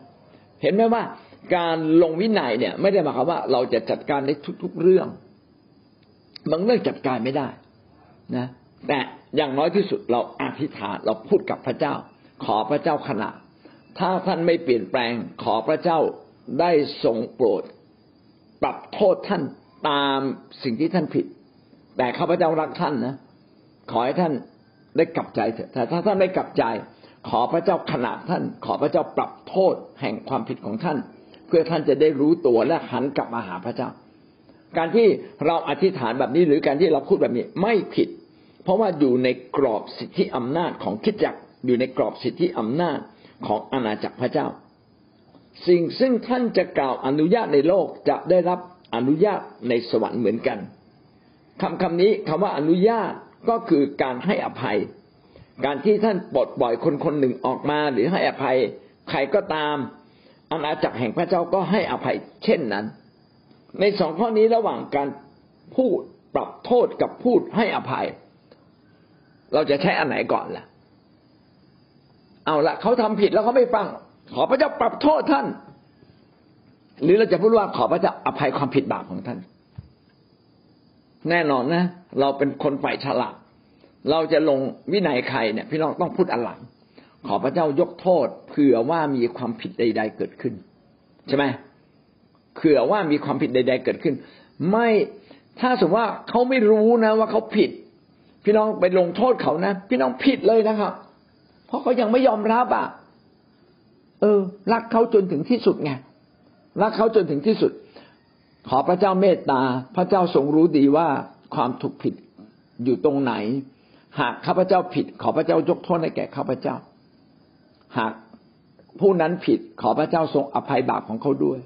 A: เห็นไหมว่าการลงวินัยเนี่ย ไม่ได้หมายความว่าเราจะจัดการได้ทุก ๆเรื่อง บางเรื่องจัดการไม่ได้นะ แต่อย่างน้อยที่สุดเราอธิษฐานเราพูดกับพระเจ้า ขอพระเจ้าขณะ ถ้าท่านไม่เปลี่ยนแปลง ขอพระเจ้า ได้ทรงโปรดปรับโทษท่านตามสิ่งที่ท่านผิด แต่ข้าพเจ้ารักท่านนะขอให้ท่านได้กลับใจเถอะแต่ถ้าท่านไม่กลับใจ ขอพระเจ้าขนาดท่าน ขอพระเจ้าปรับโทษแห่งความผิดของท่าน เพื่อท่านจะได้รู้ตัวและหันกลับมาหาพระเจ้า การที่เราอธิษฐานแบบนี้หรือการที่เราพูดแบบนี้ไม่ผิด เพราะว่าอยู่ในกรอบสิทธิอำนาจของคิดจักอยู่ในกรอบสิทธิอำนาจของอาณาจักรพระเจ้า สิ่งซึ่งท่านจะกล่าวอนุญาตในโลกจะได้รับอนุญาตในสวรรค์เหมือนกันคำคำนี้คำว่าอนุญาตก็คือการให้อภัย การที่ท่านปลดปล่อยคนคนหนึ่งออกมา หรือให้อภัยใครก็ตามอาณาจักรแห่งพระเจ้าก็ให้อภัยเช่นนั้น ในสองข้อนี้ระหว่างการพูดปรับโทษกับพูดให้อภัย เราจะใช้อันไหนก่อนล่ะ เอาละเขาทำผิดแล้วเขาไม่ฟัง ขอพระเจ้าปรับโทษท่าน หรือเราจะพูดว่าขอพระเจ้าอภัยความผิดบาปของท่าน แน่นอนนะ เราเป็นคนฝ่ายฉลาดเราจะลงวินัยใครเนี่ยพี่น้องต้องพูดอันหลัง ขอพระเจ้ายกโทษเผื่อว่ามีความผิดใด ๆ เกิดขึ้น ใช่ไหมเผื่อว่ามีความผิดใด ๆ เกิดขึ้น ไม่ถ้าสมมติว่าเขาไม่รู้นะว่าเขาผิด พี่น้องไปลงโทษเขานะ พี่น้องผิดเลยนะครับ เพราะเขายังไม่ยอมรับอะ ออ รักเขาจนถึงที่สุดไงรักเขาจนถึงที่สุด ขอพระเจ้าเมตตา พระเจ้าทรงรู้ดีว่าความถูกผิดอยู่ตรงไหน หากข้าพเจ้าผิด ขอพระเจ้ายกโทษให้แก่ข้าพเจ้า หากผู้นั้นผิด ขอพระเจ้าทรงอภัยบาปของเขาด้วย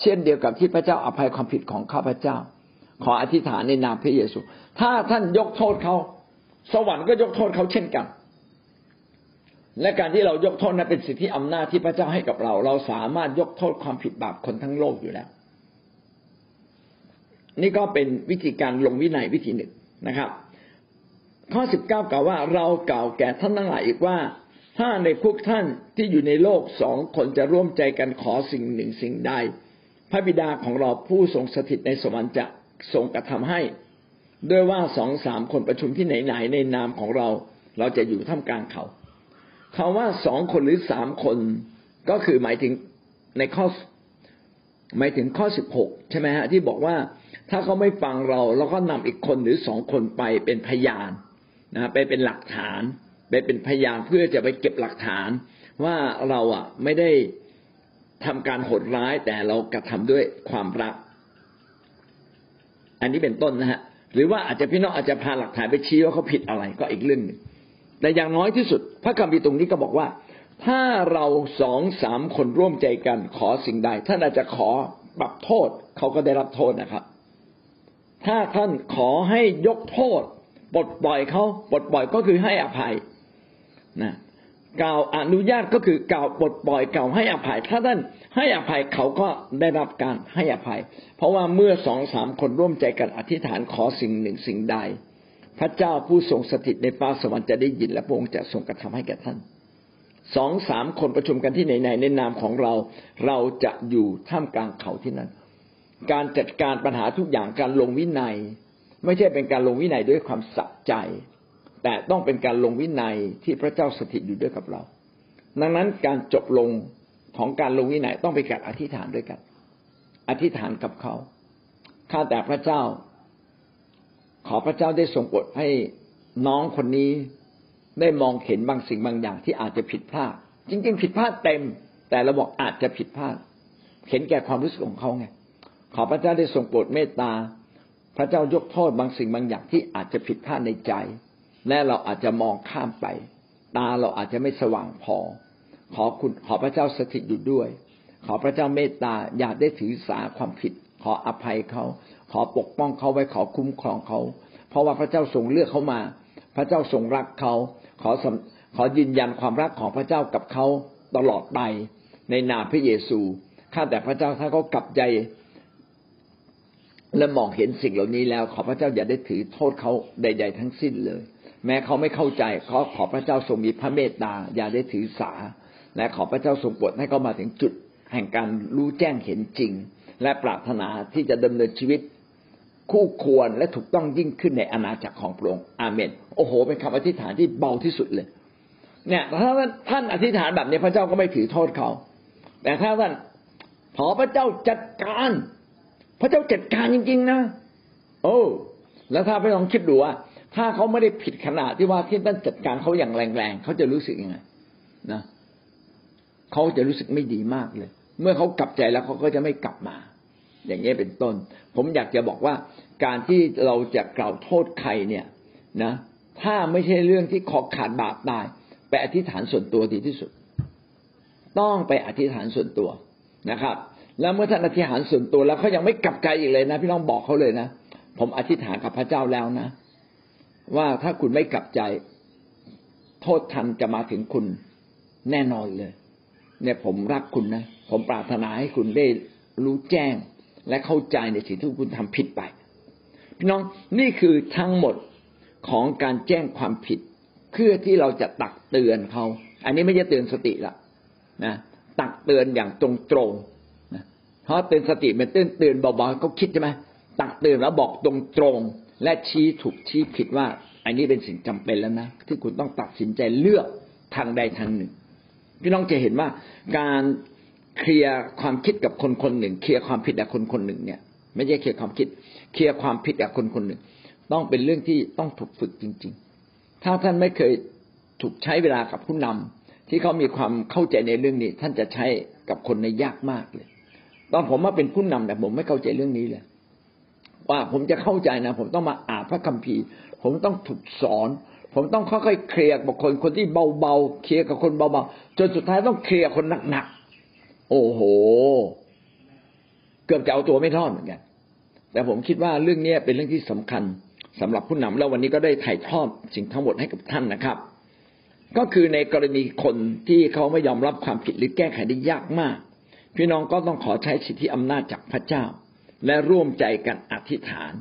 A: เช่นเดียวกับที่พระเจ้าอภัยความผิดของข้าพเจ้า ขออธิษฐานในนามพระเยซู ถ้าท่านยกโทษเขา สวรรค์ก็ยกโทษเขาเช่นกัน และการที่เรายกโทษนั้นเป็นสิทธิอำนาจที่พระเจ้าให้กับเรา เราสามารถยกโทษความผิดบาปคนทั้งโลกอยู่แล้ว นี่ก็เป็นวิธีการลงวินัยวิธีหนึ่งนะครับ ข้อสิบเก้ากล่าวว่าเรากล่าวแก่ท่านทั้งหลายอีกว่า ถ้าในพวกท่านที่อยู่ในโลกสองคนจะร่วมใจกันขอสิ่งหนึ่งสิ่งใด พระบิดาของเราผู้ทรงสถิตในสวรรค์จะทรงกระทำให้ด้วยว่าสองสามคนประชุมที่ไหนๆในนามของเรา เราจะอยู่ท่ามกลางเขา คาว่าสองคนหรือสามคนก็คือหมายถึงในข้อหมายถึงข้อสิบหกใช่ไหมฮะที่บอกว่าถ้าเขาไม่ฟังเราเราก็นำอีกคนหรือสองคนไปเป็นพยานนะไปเป็นหลักฐานไปเป็นพยานเพื่อจะไปเก็บหลักฐาน ว่าเราอะไม่ได้ทำการโหดร้ายแต่เรากระทำด้วยความรัก อันนี้เป็นต้นนะฮะหรือว่าอาจจะพี่น้องอาจจะพาหลักฐานไปชี้ว่าเขาผิดอะไรก็อีกเรื่องหนึ่ง แต่อย่างน้อยที่สุด พระคัมภีร์ตรงนี้ก็บอกว่า ถ้าเราสองสามคนร่วมใจกันขอสิ่งใดท่านอาจจะขอปรับโทษเขาก็ได้รับโทษนะครับ ถ้าท่านขอให้ยกโทษปลดปล่อยเขาปลดปล่อยก็คือให้อภัยนะกล่าวอนุญาตก็คือกล่าวปลดปล่อยกล่าวให้อภัย ถ้าท่านให้อภัยเขาก็ได้รับการให้อภัย เพราะว่าเมื่อสองสามคนร่วมใจกันอธิษฐานขอสิ่งหนึ่งสิ่งใด พระเจ้าผู้ทรงสถิตในฟ้าสวรรค์จะได้ยินและพระองค์จะทรงกระทำให้แก่ท่านสองสามคนประชุมกันที่ไหนในนามของเรา เราจะอยู่ท่ามกลางเขาที่นั่นการจัดการปัญหาทุกอย่างการลงวินัย ไม่ใช่เป็นการลงวินัยด้วยความสะใจ แต่ต้องเป็นการลงวินัยที่พระเจ้าสถิตอยู่ด้วยกับเรา ดังนั้นการจบลงของการลงวินัยต้องเป็นการอธิษฐานด้วยกัน อธิษฐานกับเขาข้าแต่พระเจ้า ขอพระเจ้าได้ทรงโปรดให้น้องคนนี้ได้มองเห็นบางสิ่งบางอย่างที่อาจจะผิดพลาด จริง ๆ ผิดพลาดเต็ม แต่เราบอกอาจจะผิดพลาด เห็นแก่ความรู้สึกของเขาไง ขอพระเจ้าได้ทรงโปรดเมตตา พระเจ้ายกโทษบางสิ่งบางอย่างที่อาจจะผิดพลาดในใจ และเราอาจจะมองข้ามไป ตาเราอาจจะไม่สว่างพอ ขอคุณขอพระเจ้าสถิตอยู่ด้วย ขอพระเจ้าเมตตาอย่าได้ถือสาความผิด ขออภัยเขา ขอปกป้องเขาไว้ขอคุ้มครองเขา เพราะว่าพระเจ้าทรงเลือกเขามา พระเจ้าทรงรักเขาขอขอยืนยันความรักของพระเจ้ากับเขาตลอดไปในนามพระเยซูข้าแต่พระเจ้าถ้าเขากลับใจ และมองเห็นสิ่งเหล่านี้แล้ว ขอพระเจ้าอย่าได้ถือโทษเขาใด ๆ ทั้งสิ้นเลย แม้เขาไม่เข้าใจขอขอพระเจ้าทรงมีพระเมตตาอย่าได้ถือสา และขอพระเจ้าทรงโปรดให้เขามาถึงจุด แห่งการรู้แจ้งเห็นจริง และปรารถนาที่จะดำเนินชีวิต คู่ควรและถูกต้องยิ่งขึ้นในอาณาจักรของพระองค์อาเมน โอ้โห เป็นคำอธิษฐานที่เบาที่สุดเลย เนี่ยถ้าท่านอธิษฐานแบบนี้พระเจ้าก็ไม่ถือโทษเขา แต่ถ้าท่านขอพระเจ้าจัดการ พระเจ้าจัดการจริงๆนะ โอ้ แล้วถ้าไปลองคิดดูว่า ถ้าเขาไม่ได้ผิดขนาดที่ว่าที่ท่านจัดการเขาอย่างแรงๆเขาจะรู้สึกยังไงนะเขาจะรู้สึกไม่ดีมากเลย เมื่อเขากลับใจแล้วเขาก็จะไม่กลับมา อย่างนี้เป็นต้น ผมอยากจะบอกว่าการที่เราจะกล่าวโทษใครเนี่ยนะ ถ้าไม่ใช่เรื่องที่ขอขาดบาปตายไปอธิษฐานส่วนตัวดีที่สุด ต้องไปอธิษฐานส่วนตัวนะครับ แล้วเมื่อท่านอธิษฐานส่วนตัวแล้วเขายังไม่กลับใจอีกเลยนะ พี่น้องบอกเขาเลยนะผมอธิษฐานกับพระเจ้าแล้วนะ ว่าถ้าคุณไม่กลับใจ โทษทันจะมาถึงคุณแน่นอนเลย เนี่ยผมรักคุณนะ ผมปรารถนาให้คุณได้รู้แจ้ง และเข้าใจในสิ่งที่คุณทำผิดไป พี่น้องนี่คือทั้งหมดของการแจ้งความผิด เพื่อที่เราจะตักเตือนเขา อันนี้ไม่ใช่เตือนสติละนะตักเตือนอย่างตรงๆนะเพราะเตือนสติมันเตือนเตือนเบาๆเขาคิดใช่ไหมตักเตือนแล้วบอกตรงๆและชี้ถูกชี้ผิดว่า อันนี้เป็นสิ่งจำเป็นแล้วนะที่คุณต้องตัดสินใจเลือกทางใดทางหนึ่งพี่น้องจะเห็นว่าการ เคลียร์ความคิดกับคนคนหนึ่ง เคลียร์ความผิดกับคนคนหนึ่งเนี่ย ไม่ใช่เคลียร์ความคิด เคลียร์ความผิดกับคนคนหนึ่ง ต้องเป็นเรื่องที่ต้องถูกฝึกจริง ๆ ถ้าท่านไม่เคยถูกใช้เวลากับผู้นำที่เขามีความเข้าใจในเรื่องนี้ ท่านจะใช้กับคนในยากมากเลย ตอนผมมาเป็นผู้นำแต่ผมไม่เข้าใจเรื่องนี้เลยว่าผมจะเข้าใจนะ ผมต้องมาอ่านพระคัมภีร์ ผมต้องถูกสอน ผมต้องค่อยๆเคลียร์กับคนคนที่เบาๆเคลียร์กับคนเบาๆจนสุดท้ายต้องเคลียร์คนหนักๆ โอ้โห เกือบจะเอาตัวไม่รอดเหมือนกัน แต่ผมคิดว่าเรื่องนี้เป็นเรื่องที่สำคัญสำหรับผู้นำแล้ววันนี้ก็ได้ถ่ายทอดสิ่งทั้งหมดให้กับท่านนะครับ ก็คือในกรณีคนที่เขาไม่ยอมรับความผิดหรือแก้ไขได้ยากมาก พี่น้องก็ต้องขอใช้สิทธิอำนาจจากพระเจ้า และร่วมใจกันอธิษฐาน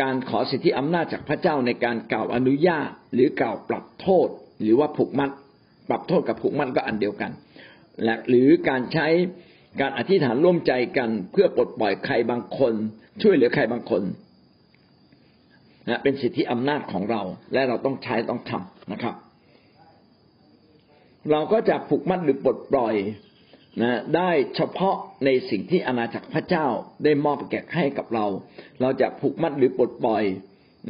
A: การขอสิทธิอำนาจจากพระเจ้าในการกล่าวอนุญาต หรือกล่าวปรับโทษ หรือว่าผูกมัด ปรับโทษกับผูกมัดก็อันเดียวกัน และหรือการใช้การอธิษฐานร่วมใจกัน เพื่อปลดปล่อยใครบางคน ช่วยเหลือใครบางคนนะเป็นสิทธิอำนาจของเรา และเราต้องใช้ต้องทำนะครับ เราก็จะผูกมัดหรือปลดปล่อยนะได้เฉพาะในสิ่งที่อาณาจักรพระเจ้าได้มอบแก่ให้กับเรา เราจะผูกมัดหรือปลดปล่อย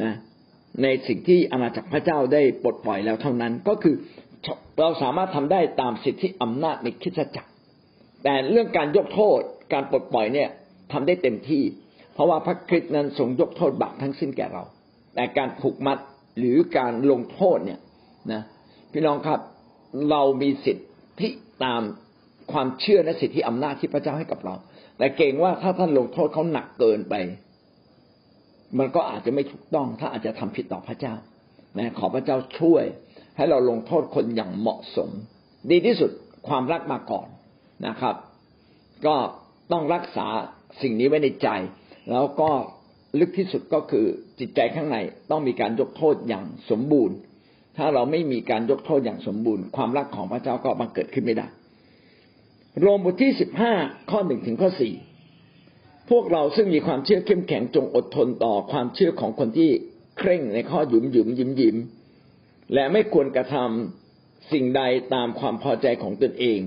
A: นะในสิ่งที่อาณาจักรพระเจ้าได้ปลดปล่อยแล้วเท่านั้น ก็คือ เราสามารถทำได้ตามสิทธิอำนาจในคริสตจักร แต่เรื่องการยกโทษการปลดปล่อยเนี่ยทำได้เต็มที่ เพราะว่าพระคริสต์นั้นทรงยกโทษบาปทั้งสิ้นแก่เรา แต่การผูกมัดหรือการลงโทษเนี่ยนะพี่น้องครับเรามีสิทธิตามความเชื่อและสิทธิอำนาจที่พระเจ้าให้กับเรา แต่เก่งว่าถ้าท่านลงโทษเขาหนักเกินไป มันก็อาจจะไม่ถูกต้อง ถ้าอาจจะทำผิดต่อพระเจ้านะขอพระเจ้าช่วย ให้เราลงโทษคนอย่างเหมาะสม ดีที่สุดความรักมาก่อนนะครับ ก็ต้องรักษาสิ่งนี้ไว้ในใจ แล้วก็ลึกที่สุดก็คือจิตใจข้างในต้องมีการยกโทษอย่างสมบูรณ์ ถ้าเราไม่มีการยกโทษอย่างสมบูรณ์ ความรักของพระเจ้าก็บังเกิดขึ้นไม่ได้โรมบทที่สิบห้าข้อหนึ่งถึงข้อสี่พวกเราซึ่งมีความเชื่อเข้มแข็งจงอดทนต่อความเชื่อของคนที่เคร่งในข้อหยุมหยุมยิ้มยิ้ม และไม่ควรกระทำสิ่งใดตามความพอใจของตนเอง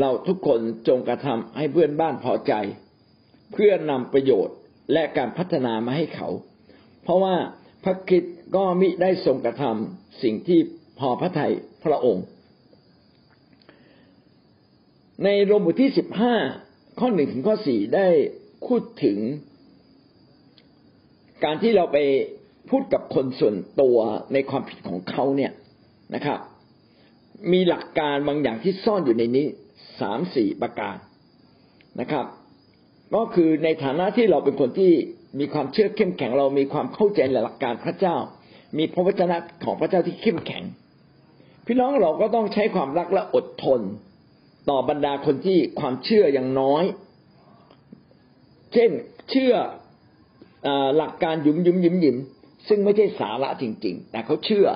A: เราทุกคนจงกระทำให้เพื่อนบ้านพอใจ เพื่อนำประโยชน์และการพัฒนามาให้เขา เพราะว่าพระคิดก็มิได้ทรงกระทำสิ่งที่พอพระทัยพระองค์ ในโรมบทที่สิบห้าข้อหนึ่งถึงข้อสี่ได้พูดถึง การที่เราไป พูดกับคนส่วนตัวในความผิดของเขาเนี่ยนะครับ มีหลักการบางอย่างที่ซ่อนอยู่ในนี้สามสี่ประการนะครับ ก็คือในฐานะที่เราเป็นคนที่มีความเชื่อเข้มแข็งเรามีความเข้าใจหลักการพระเจ้า มีพระวจนะของพระเจ้าที่เข้มแข็ง พี่น้องเราก็ต้องใช้ความรักและอดทน ต่อบรรดาคนที่ความเชื่อยังน้อย เช่นเชื่อหลักการยุมยุมยิ้มยิ้ม ซึ่งไม่ใช่สาระจริง ๆ แต่เขาเชื่อ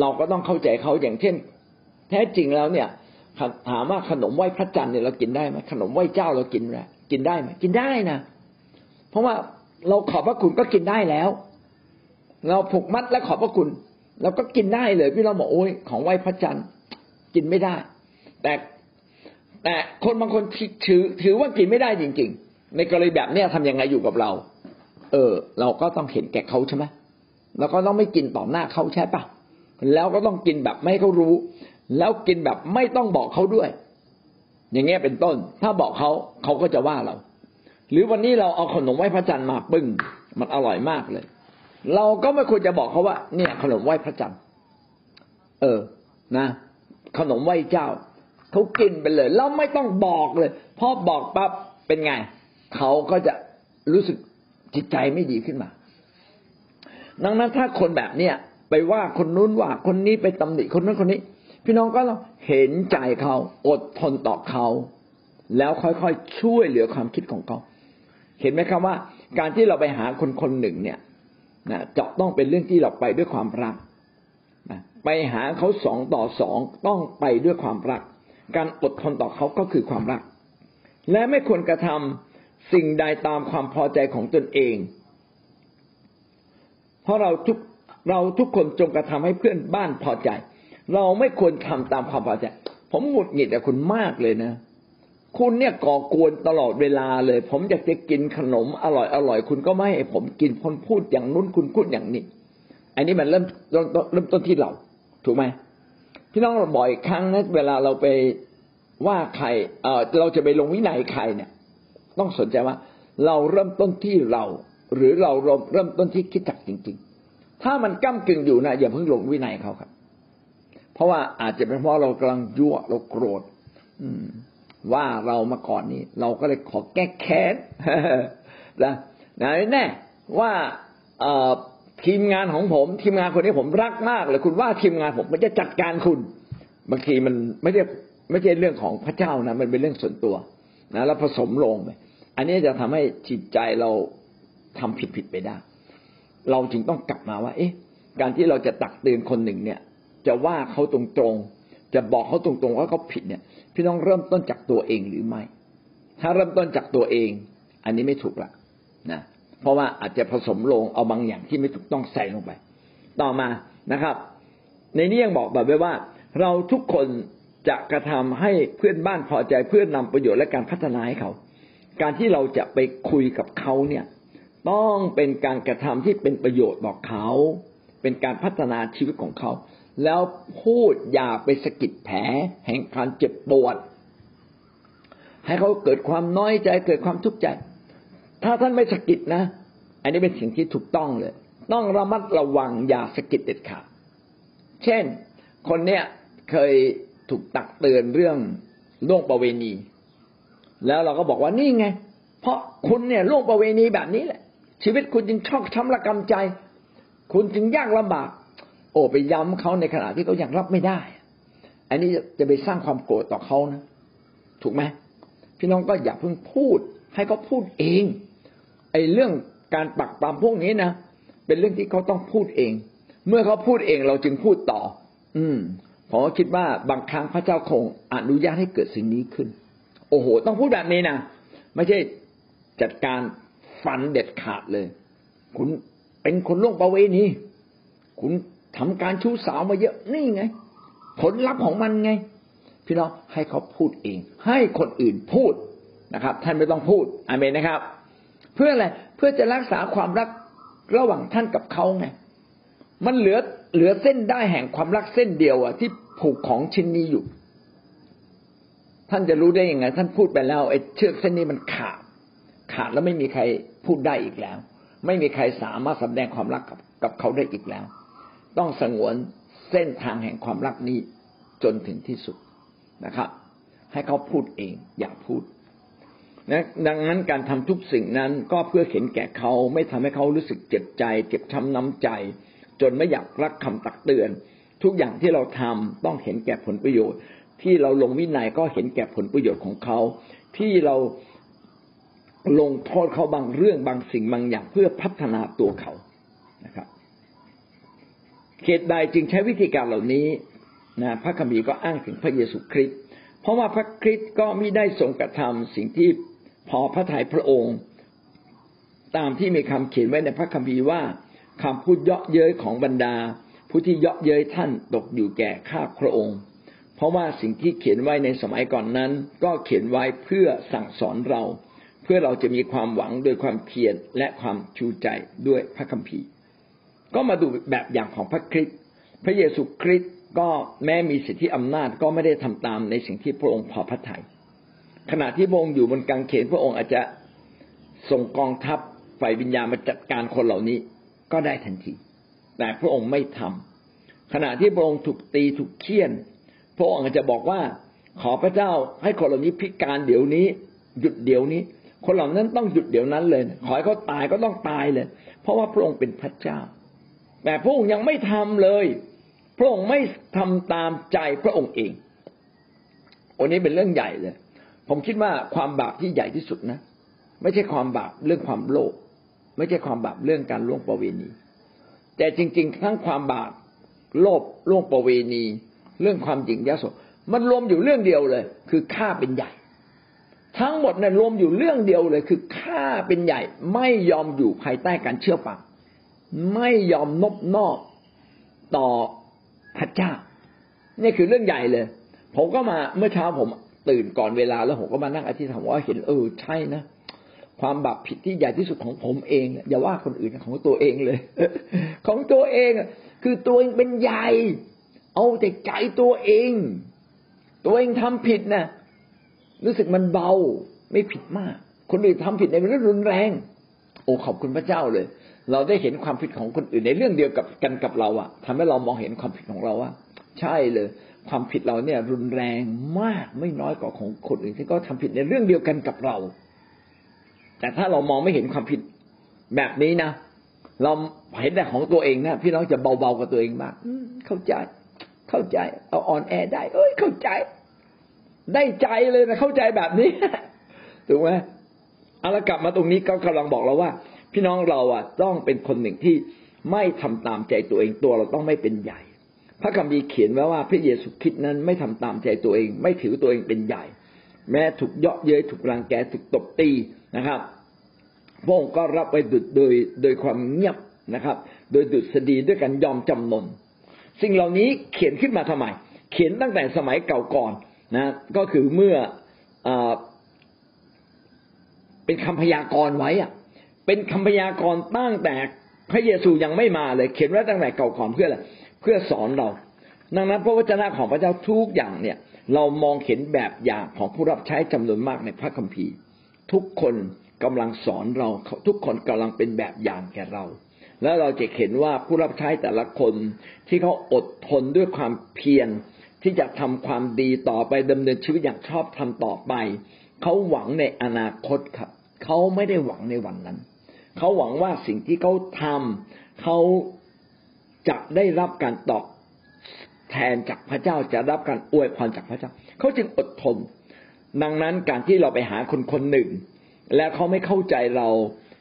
A: เราก็ต้องเข้าใจเขาอย่างเช่น แท้จริงแล้วเนี่ยถามว่าขนมไหว้พระจันทร์เนี่ยเรากินได้ไหมขนมไหว้เจ้าเรากินไหมกินได้ไหมกินได้นะ เพราะว่าเราขอบพระคุณก็กินได้แล้ว เราผูกมัดและขอบพระคุณเราก็กินได้เลยพี่เราบอกโอ้ยของไหว้พระจันทร์กินไม่ได้ แต่แต่คนบางคนถือถือว่ากินไม่ได้จริง ๆ ในกรณีแบบเนี้ยทำยังไงอยู่กับเรา เออ เราก็ต้องเห็นแก่เขาใช่ไหม เราก็ต้องไม่กินต่อหน้าเขาใช่ปะแล้วก็ต้องกินแบบไม่ให้เขารู้ แล้วกินแบบไม่ต้องบอกเขาด้วย อย่างเงี้ยเป็นต้น ถ้าบอกเขาเขาก็จะว่าเรา หรือวันนี้เราเอาขนมไหว้พระจันทร์มาปึ้งมันอร่อยมากเลย เราก็ไม่ควรจะบอกเขาว่า เนี่ย ขนมไหว้พระจันทร์เออ นะ ขนมไหว้เจ้าเขากินไปเลยแล้วไม่ต้องบอกเลยพอบอกปั๊บเป็นไงเขาก็จะรู้สึกจิตใจไม่ดีขึ้นมา ดังนั้นถ้าคนแบบเนี้ยไปว่าคนนู้นว่าคนนี้ไปตำหนิคนนั้นคนนี้ พี่น้องก็เห็นใจเขาอดทนต่อเขา แล้วค่อยๆช่วยเหลือความคิดของเขา เห็นไหมครับว่า การที่เราไปหาคนคนหนึ่งเนี่ยนะจะต้องเป็นเรื่องที่เราไปด้วยความรักไปหาเขาสองต่อสองต้องไปด้วยความรัก การอดทนต่อเขาก็คือความรัก และไม่ควรกระทำสิ่งใดตามความพอใจของตนเอง ราะเราทุกเราทุกคนจงกระทำให้เพื่อนบ้านพอใจ เราไม่ควรทำตามความพอใจ ผมหงุดหงิดกับคุณมากเลยนะ คุณเนี่ยก่อกวนตลอดเวลาเลย ผมอยากจะกินขนมอร่อยอร่อยคุณก็ไม่ให้ผมกินคนพูดอย่างนู้นคุณพูดอย่างนี้ อันนี้มันเริ่มเริ่มต้นที่เรา ถูกไหมพี่น้องเราบ่อยครั้งนะเวลาเราไปว่าใครเออเราจะไปลงวินัยใครเนี่ย ต้องสนใจว่า เราเริ่มต้นที่เรา หรือเราเริ่มต้นที่คิดจักจริง ๆ ถ้ามันก้ากึ่งอยู่นะอย่าเพิ่งลงวินัยเขาครับ เพราะว่าอาจจะเป็นเพราะเรากำลังยั่วเราโกรธ อืม ว่าเรามาก่อนนี้ เราก็เลยขอแก้แค้นนะไหนแน่ว่าทีมงานของผมทีมงานคนนี้ผมรักมากเลยคุณว่าทีมงานผมมันจะจัดการคุณบางทีมันไม่ใช่ไม่ใช่เรื่องของพระเจ้านะมันเป็นเรื่องส่วนตัวนะแล้วผสมลงไปอันนี้จะทำให้จิตใจเรา ทำผิดผิดไปได้ เราจึงต้องกลับมาว่า เอ๊ะ การที่เราจะตักเตือนคนหนึ่งเนี่ย จะว่าเขาตรงๆ จะบอกเขาตรงๆว่าเขาผิดเนี่ย พี่น้องเริ่มต้นจากตัวเองหรือไม่ ถ้าเริ่มต้นจากตัวเอง อันนี้ไม่ถูกละนะเพราะว่าอาจจะผสมลงเอาบางอย่างที่ไม่ถูกต้องใส่ลงไป ต่อมานะครับ ในนี้ยังบอกแบบไว้ว่า เราทุกคนจะกระทำให้เพื่อนบ้านพอใจเพื่อนำประโยชน์และการพัฒนาให้เขา การที่เราจะไปคุยกับเขาเนี่ย ต้องเป็นการกระทำที่เป็นประโยชน์ต่อเขา เป็นการพัฒนาชีวิตของเขา แล้วพูดอย่าไปสะกิดแผลแห่งการเจ็บปวด ให้เขาเกิดความน้อยใจเกิดความทุกข์ใจ ถ้าท่านไม่สะกิดนะ อันนี้เป็นสิ่งที่ถูกต้องเลย ต้องระมัดระวังอย่าสะกิดเด็ดขาดเช่น คนเนี้ยเคยถูกตักเตือนเรื่องล่วงประเวณี แล้วเราก็บอกว่านี่ไง เพราะคุณเนี่ยล่วงประเวณีแบบนี้แหละ ชีวิตคุณจึงชอกช้ำระกำใจ คุณจึงยากลำบาก โอ้ไปย้ำเขาในขณะที่เขายังรับไม่ได้ อันนี้จะไปสร้างความโกรธต่อเขานะ ถูกไหมพี่น้องก็อย่าเพิ่งพูด ให้เขาพูดเอง ไอ้เรื่องการปักปามพวกนี้นะเป็นเรื่องที่เขาต้องพูดเอง เมื่อเขาพูดเองเราจึงพูดต่อ อืมผมก็คิดว่าบางครั้งพระเจ้าคงอนุญาตให้เกิดสิ่งนี้ขึ้น โอ้โห ต้องพูดแบบนี้นะไม่ใช่จัดการ ฟันเด็ดขาดเลย คุณเป็นคนล่วงประเวณีคุณทำการชู้สาวมาเยอะนี่ไง ผลลัพธ์ของมันไง พี่น้องให้เขาพูดเอง ให้คนอื่นพูดนะครับ ท่านไม่ต้องพูดอเมนนะครับ เพื่ออะไรเพื่อจะรักษาความรักระหว่างท่านกับเขาไงมันเหลือเหลือเส้นได้แห่งความรักเส้นเดียวอะที่ผูกของชิ้นนี้อยู่ ท่านจะรู้ได้ยังไง ท่านพูดไปแล้วไอ้เชือกเส้นนี้มันขาด ขาดแล้วไม่มีใครพูดได้อีกแล้ว ไม่มีใครสามารถแสดงความรักกับกับเขาได้อีกแล้ว ต้องสงวนเส้นทางแห่งความรักนี้จนถึงที่สุดนะครับ ให้เขาพูดเองอย่าพูดนะดังนั้นการทำทุกสิ่งนั้นก็เพื่อเห็นแก่เขาไม่ทำให้เขารู้สึกเจ็บใจ เจ็บช้าน้ำใจ จนไม่อยากรักคำตักเตือน ทุกอย่างที่เราทำต้องเห็นแก่ผลประโยชน์ ที่เราลงวินัยก็เห็นแก่ผลประโยชน์ของเขา ที่เรา ลงโทษเขาบางเรื่องบางสิ่งบางอย่างเพื่อพัฒนาตัวเขานะครับเหตุใดจึงใช้วิธีการเหล่านี้นะพระคัมภีร์ก็อ้างถึงพระเยซูคริสต์เพราะว่าพระคริสต์ก็มิได้ทรงกระทำสิ่งที่พอพระทัยพระองค์ ตามที่มีคำเขียนไว้ในพระคัมภีร์ว่าคำพูดเยาะเย้ยของบรรดา ผู้ที่เยาะเย้ยท่านตกอยู่แก่ข้าพระองค์ เพราะว่าสิ่งที่เขียนไว้ในสมัยก่อนนั้น ก็เขียนไว้เพื่อสั่งสอนเรา พื่อเราจะมีความหวังโดยความเพียรและความชูใจด้วยพระคัมภีร์ ก็มาดูแบบอย่างของพระคริสต์พระเยซูคริสต์ก็แม้มีสิทธิอำนาจก็ไม่ได้ทำตามในสิ่งที่พระองค์พอพระทยัยขณะที่พระองค์อยู่บนกางเขนพระองค์อาจจะส่งกองทัพฝ่ายวิญญาณมาจัดการคนเหล่านี้ก็ได้ทันที แต่พระองค์ไม่ทำขณะที่พระองค์ถูกตีถูกเคี่ยน พระองค์อาจจะบอกว่าขอพระเจ้าให้คนเหล่านี้พิการเดี๋ยวนี้ หยุดเดี๋ยวนี้ คนเหล่านั้นต้องหยุดเดี๋ยวนั้นเลยขอให้เขาตายก็ต้องตายเลย เพราะว่าพระองค์เป็นพระเจ้า แต่พระองค์ยังไม่ทำเลย พระองค์ไม่ทำตามใจพระองค์เองอันนี้เป็นเรื่องใหญ่เลย ผมคิดว่าความบาปที่ใหญ่ที่สุดนะ ไม่ใช่ความบาปเรื่องความโลภไม่ใช่ความบาปเรื่องการล่วงประเวณี แต่จริง ๆ ทั้งความบาปโลภล่วงประเวณี เรื่องความหยิ่งยโสมันรวมอยู่เรื่องเดียวเลย คือข้าเป็นใหญ่ ทั้งหมดเนี่ยรวมอยู่เรื่องเดียวเลยคือข้าเป็นใหญ่ไม่ยอมอยู่ภายใต้การเชื่อฟัง ไม่ยอมนบนอบต่อพระเจ้านี่คือเรื่องใหญ่เลย ผมก็มาเมื่อเช้าผมตื่นก่อนเวลาแล้วผมก็มานั่งอธิษฐานว่าเห็นเออใช่นะความบาปผิดที่ใหญ่ที่สุดของผมเอง อย่าว่าคนอื่นของตัวเองเลย ของตัวเองคือตัวเองเป็นใหญ่ เอาแต่ใจตัวเอง ตัวเองทำผิดนะ รู้สึกมันเบาไม่ผิดมาก คนอื่นทำผิดในเรื่องรุนแรง โอ้ขอบคุณพระเจ้าเลย เราได้เห็นความผิดของคนอื่นในเรื่องเดียวกับกันกับเราอะทำให้เรามองเห็นความผิดของเราว่า ใช่เลย ความผิดเราเนี่ย รุนแรงมากไม่น้อยกว่าของคนอื่นที่ก็ทำผิดในเรื่องเดียวกันกับเรา แต่ถ้าเรามองไม่เห็นความผิดแบบนี้นะเราเห็นแต่ของตัวเองนะพี่น้องจะเบาๆกับตัวเองมากเข้าใจ เข้าใจ เอาอ่อนแอได้ เอ้ยเข้าใจ ได้ใจเลยนะเข้าใจแบบนี้ถูกไหมเอาละกลับมาตรงนี้ก็กำลังบอกเราว่า พี่น้องเราอะต้องเป็นคนหนึ่งที่ไม่ทำตามใจตัวเองตัวเราต้องไม่เป็นใหญ่ พระคัมภีร์เขียนไว้ว่าพระเยซูคริสต์นั้นไม่ทำตามใจตัวเอง ไม่ถือตัวเองเป็นใหญ่ แม้ถูกเยาะเย้ยถูกรังแกถูกตบตีนะครับพระองค์ก็รับไปดุดโดยโดยความเงียบนะครับ โดยดุษฎีด้วยการยอมจำนน สิ่งเหล่านี้เขียนขึ้นมาทำไม เขียนตั้งแต่สมัยเก่าก่อน นะก็คือเมื่ออเป็นคำพยากรณ์ไว้อะเป็นคำพยากรณ์ตั้งแต่พระเยซูยังไม่มาเลย เขียนไว้ตั้งแต่เก่าก่อนเพื่ออะไรเพื่อสอนเรา ดังนั้นพระวจนะของพระเจ้าทุกอย่างเนี่ย เรามองเห็นแบบอย่างของผู้รับใช้จำนวนมากในพระคัมภีร์ ทุกคนกำลังสอนเราทุกคนกำลังเป็นแบบอย่างแก่เรา แล้วเราจะเห็นว่าผู้รับใช้แต่ละคนที่เขาอดทนด้วยความเพียร ที่จะทำความดีต่อไปดำเนินชีวิตอย่างชอบทำต่อไป เขาหวังในอนาคตครับ เขาไม่ได้หวังในวันนั้น เขาหวังว่าสิ่งที่เขาทำเขาจะได้รับการตอบแทนจากพระเจ้าจะรับการอวยพรจากพระเจ้า เขาจึงอดทน ดังนั้นการที่เราไปหาคนคนหนึ่ง และเขาไม่เข้าใจเรา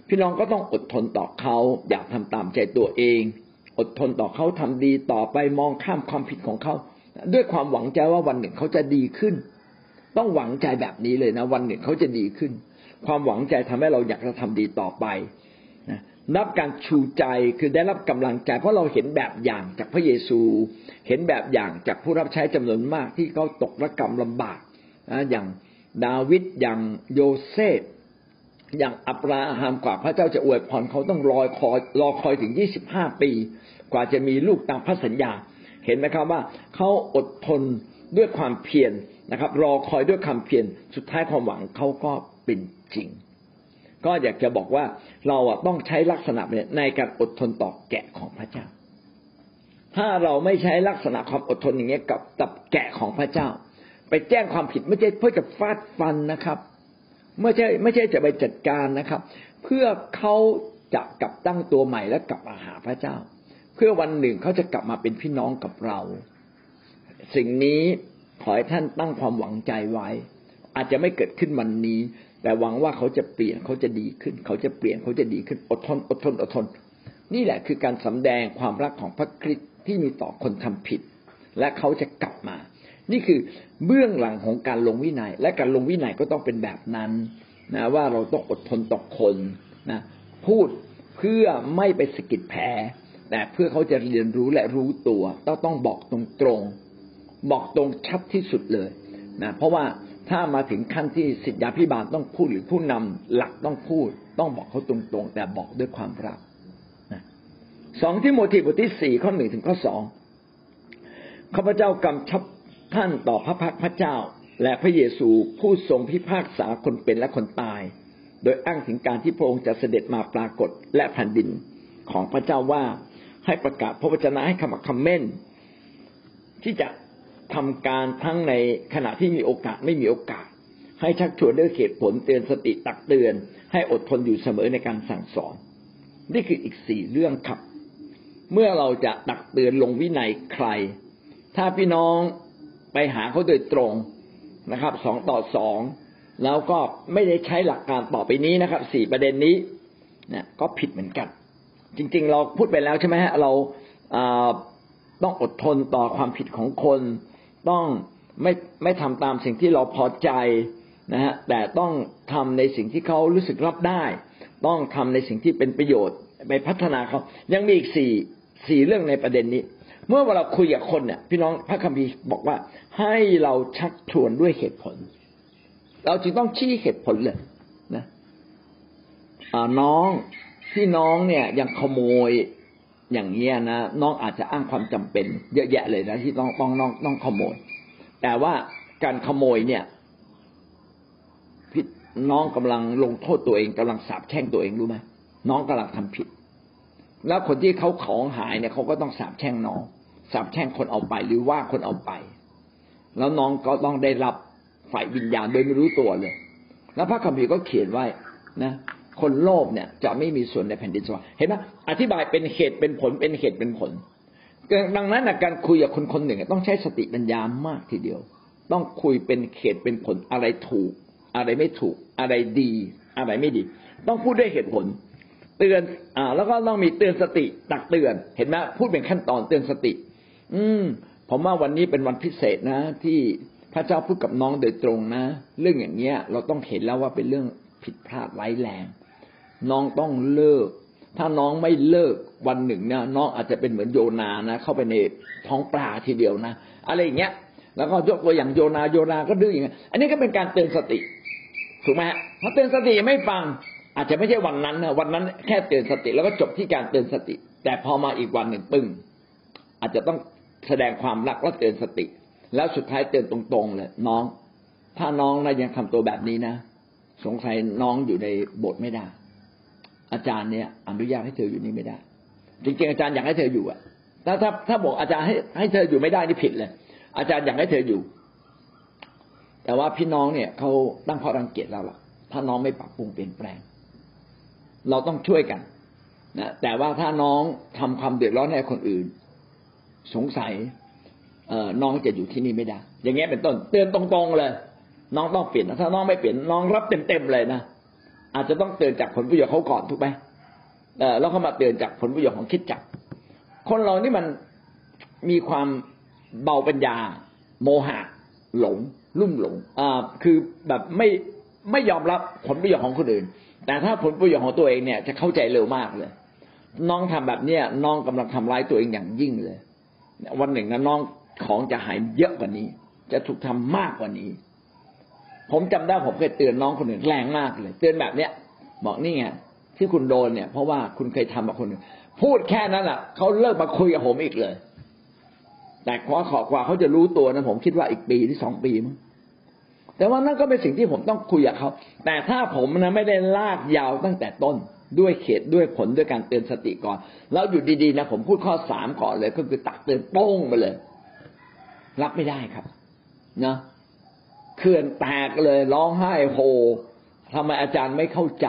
A: พี่น้องก็ต้องอดทนต่อเขาอยากทำตามใจตัวเอง อดทนต่อเขาทำดีต่อไปมองข้ามความผิดของเขา ด้วยความหวังใจว่าวันหนึ่งเขาจะดีขึ้น ต้องหวังใจแบบนี้เลยนะ วันหนึ่งเขาจะดีขึ้น ความหวังใจทำให้เราอยากจะทำดีต่อไปนะรับการชูใจคือได้รับกำลังใจ เพราะเราเห็นแบบอย่างจากพระเยซู เห็นแบบอย่างจากผู้รับใช้จำนวนมากที่เขาตกระกรรมลำบากนะอย่างดาวิดอย่างโยเซฟอย่างอับราฮัมกว่าพระเจ้าจะอวยพรเขาต้องรอคอยรอคอยถึงยี่สิบห้าปี กว่าจะมีลูกตามพระสัญญา เห็นไหมครับว่าเขาอดทนด้วยความเพียรนะครับ รอคอยด้วยความเพียรสุดท้ายความหวังเขาก็เป็นจริง ก็อยากจะบอกว่าเราต้องใช้ลักษณะเนี่ยในการอดทนต่อแกะของพระเจ้า ถ้าเราไม่ใช้ลักษณะความอดทนอย่างเงี้ยกับตับแกะของพระเจ้า ไปแจ้งความผิดไม่ใช่เพื่อจะฟาดฟันนะครับไม่ใช่ไม่ใช่จะไปจัดการนะครับ เพื่อเขาจะกลับตั้งตัวใหม่และกลับมาหาพระเจ้า พื่อวันหนึ่งเขาจะกลับมาเป็นพี่น้องกับเรา สิ่งนี้ขอให้ท่านตั้งความหวังใจไว้ อาจจะไม่เกิดขึ้นวันนี้ แต่หวังว่าเขาจะเปลี่ยนเขาจะดีขึ้น เขาจะเปลี่ยนเขาจะดีขึ้นอดทนอดทนอดทน นี่แหละคือการสำแดงความรักของพระคริสต์ที่มีต่อคนทำผิด และเขาจะกลับมา นี่คือเบื้องหลังของการลงวินยัย และการลงวินัยก็ต้องเป็นแบบนั้นนะว่าเราต้องอดทนต่อคนนะพูดเพื่อไม่ไปสกิดแผล แต่เพื่อเขาจะเรียนรู้และรู้ตัวต้องต้องบอกตรงตรงบอกตรงชัดที่สุดเลยนะเพราะว่าถ้ามาถึงขั้นที่สิทธยาพิบาลต้องพูดหรือผู้นำหลักต้องพูด ต้องบอกเขาตรงๆ แต่บอกด้วยความรักนะสองที่โมทีบทที่สี่ข้อหนึ่งถึงข้อสองข้าพเจ้ากำชับท่านต่อพระพักพระเจ้า และพระเยซูผู้ทรงพิพากษาคนเป็นและคนตาย โดยอ้างถึงการที่พระองค์จะเสด็จมาปรากฏและแผ่นดินของพระเจ้าว่า ให้ประกาศพระวจนะให้คำคำเม่นที่จะทำการทั้งในขณะที่มีโอกาสไม่มีโอกาส ให้ชักชวนด้วยเหตุผลเตือนสติตักเตือน ให้อดทนอยู่เสมอในการสั่งสอน นี่คืออีกสี่เรื่องครับ เมื่อเราจะตักเตือนลงวินัยใคร ถ้าพี่น้องไปหาเขาโดยตรงนะครับสองต่อสองแล้วก็ไม่ได้ใช้หลักการต่อไปนี้นะครับสี่ประเด็นนี้เนี่ยก็ผิดเหมือนกัน จริง ๆ เราพูดไปแล้วใช่ไหมฮะเราต้องอดทนต่อความผิดของคน ต้องไม่ไม่ทำตามสิ่งที่เราพอใจนะฮะแต่ต้องทำในสิ่งที่เขารู้สึกรับได้ ต้องทำในสิ่งที่เป็นประโยชน์ไปพัฒนาเขายังมีอีกสี่สี่เรื่องในประเด็นนี้ เมื่อเวลาคุยกับคนเนี่ยพี่น้องพระคัมภีร์บอกว่า ให้เราชักชวนด้วยเหตุผล เราจึงต้องชี้เหตุผลเลยนะน้อง ที่น้องเนี่ยยังขโมยอย่างเงี้ยนะน้องอาจจะอ้างความจำเป็น เยอะแยะเลยนะที่ต้องต้องน้องต้องขโมย แต่ว่าการขโมยเนี่ยพี่น้องกำลังลงโทษตัวเองกำลังสาบแช่งตัวเองรู้ไหมน้องกำลังทำผิด แล้วคนที่เขาของหายเนี่ยเขาก็ต้องสาบแช่งน้องสาบแช่งคนเอาไปหรือว่าคนเอาไป แล้วน้องก็ต้องได้รับฝ่ายวิญญาณโดยไม่รู้ตัวเลย แล้วพระคัมภีร์ก็เขียนไว้นะ คนโลภเนี่ยจะไม่มีส่วนในแผ่นดินสวรรค์เห็นไหมอธิบายเป็นเหตุเป็นผลเป็นเหตุเป็นผล ดังนั้นการคุยกับคนคนหนึ่งต้องใช้สติปัญญามากทีเดียว ต้องคุยเป็นเหตุเป็นผลอะไรถูก อะไรไม่ถูก อะไรดี อะไรไม่ดี ต้องพูดด้วยเหตุผล เตือนอ่าแล้วก็ต้องมีเตือนสติตักเตือน เห็นไหมพูดเป็นขั้นตอนเตือนสติ อืมผมว่าวันนี้เป็นวันพิเศษนะ ที่พระเจ้าพูดกับน้องโดยตรงนะ เรื่องอย่างเงี้ย เราต้องเห็นแล้วว่าเป็นเรื่องผิดพลาดร้ายแรง น้องต้องเลิก ถ้าน้องไม่เลิกวันหนึ่งเนี่ยน้องอาจจะเป็นเหมือนโยนานะ เข้าไปในท้องปลาทีเดียวนะ อะไรอย่างเงี้ย แล้วก็ยกตัวอย่างโยนาโยนาก็ดื้ออย่างเงี้ยอันนี้ก็เป็นการเตือนสติถูกไหมฮะพอเตือนสติไม่ฟัง อาจจะไม่ใช่วันนั้นนะวันนั้นแค่เตือนสติ แล้วก็จบที่การเตือนสติ แต่พอมาอีกวันหนึ่งปึ้งอาจจะต้องแสดงความรักและเตือนสติ แล้วสุดท้ายเตือนตรงๆเลยน้อง ถ้าน้องนะยังทำตัวแบบนี้นะ สงสัยน้องอยู่ในบทไม่ได้ อาจารย์เนี่ย อนุญาตให้เธออยู่นี่ไม่ได้ จริงๆอาจารย์อยากให้เธออยู่อะถ้าถ้าถ้าบอกอาจารย์ให้ให้เธออยู่ไม่ได้นี่ผิดเลย อาจารย์อยากให้เธออยู่ แต่ว่าพี่น้องเนี่ยเขาตั้งข้อรังเกียจเราละถ้าน้องไม่ปรับปรุงเปลี่ยนแปลง เราต้องช่วยกันนะแต่ว่าถ้าน้องทำความเดือดร้อนให้คนอื่น สงสัยเออน้องจะอยู่ที่นี่ไม่ได้ อย่างเงี้ยเป็นต้น เตือนตรงๆเลย น้องต้องเปลี่ยนถ้าน้องไม่เปลี่ยนน้องรับเต็มๆเลยนะ อาจจะต้องเตือนจากผลประโยชน์เขาก่อนถูกไหมเออแล้วเขามาเตือนจากผลประโยชน์ของคิดจักคนเรานี่มันมีความเบาปัญญา โมหะ หลง ลุ่มหลงอ่าคือแบบไม่ไม่ยอมรับผลประโยชน์ของคนอื่น แต่ถ้าผลประโยชน์ของตัวเองเนี่ยจะเข้าใจเร็วมากเลย น้องทำแบบเนี้ยน้องกำลังทำร้ายตัวเองอย่างยิ่งเลย วันหนึ่งนะน้องของจะหายเยอะกว่านี้ จะถูกทำมากกว่านี้ ผมจำได้ผมเคยเตือนน้องคนอื่นแรงมากเลย เตือนแบบเนี้ยบอกนี่ไงที่คุณโดนเนี่ย เพราะว่าคุณเคยทำกับคนอื่นพูดแค่นั้นอะเขาเลิกมาคุยกับผมอีกเลย แต่ขอขอกว่าเขาจะรู้ตัวนะผมคิดว่าอีกปีที่สองปีมั้งแต่ว่านั่นก็เป็นสิ่งที่ผมต้องคุยกับเขาแต่ถ้าผมนะไม่ได้ลากยาวตั้งแต่ต้นด้วยเขตด้วยผลด้วยการเตือนสติก่อน แล้วอยู่ดีๆนะผมพูดข้อสามก่อนเลย ก็คือตักเตือนโป้งไปเลย รับไม่ได้ครับ นะ เขื่อนแตกเลยร้องไห้โฮทำไมอาจารย์ไม่เข้าใจ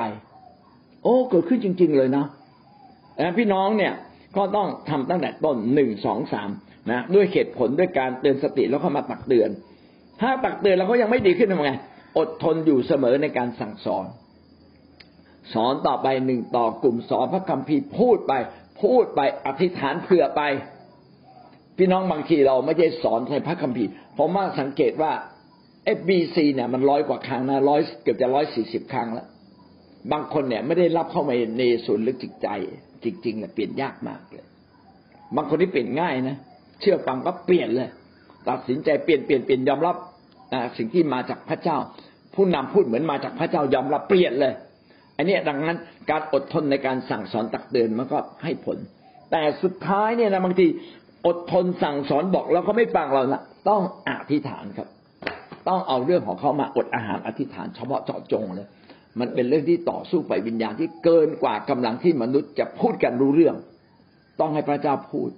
A: โอ้เกิดขึ้นจริง ๆ เลยนะพี่น้องเนี่ยก็ต้องทำตั้งแต่ต้นหนึ่งสองสามนะด้วยเหตุผลด้วยการเตือนสติแล้วเข้ามาตักเตือน ถ้าตักเตือนแล้วเขายังไม่ดีขึ้นทำไงอดทนอยู่เสมอในการสั่งสอน สอนต่อไปหนึ่งต่อกลุ่มสอนพระคัมภีร์พูดไป พูดไปอธิษฐานเผื่อไป พี่น้องบางทีเราไม่ใช่สอนในพระคัมภีร์ผมว่าสังเกตว่า FBC เนี่ยมันร้อยกว่าครั้งนะร้อยเกือบจะร้อยสี่สิบครั้งแล้ว บางคนเนี่ยไม่ได้รับเข้ามาในส่วนลึกจิตใจ จริงๆเนี่ยเปลี่ยนยากมากเลย บางคนที่เปลี่ยนง่ายนะเชื่อฟังก็เปลี่ยนเลย ตัดสินใจเปลี่ยนเปลี่ยนเปลี่ยนยอมรับสิ่งที่มาจากพระเจ้า ผู้นำพูดเหมือนมาจากพระเจ้ายอมรับเปลี่ยนเลย อันนี้ดังนั้นการอดทนในการสั่งสอนตักเตือนมันก็ให้ผล แต่สุดท้ายเนี่ยนะบางทีอดทนสั่งสอนบอกแล้วเขาไม่ฟังเรานะต้องอธิษฐานครับ ต้องเอาเรื่องของเขามาอดอาหารอธิษฐานเฉพาะเจาะจงเลย มันเป็นเรื่องที่ต่อสู้ฝ่ายวิญญาณที่เกินกว่ากำลังที่มนุษย์จะพูดกันรู้เรื่อง ต้องให้พระเจ้าพูด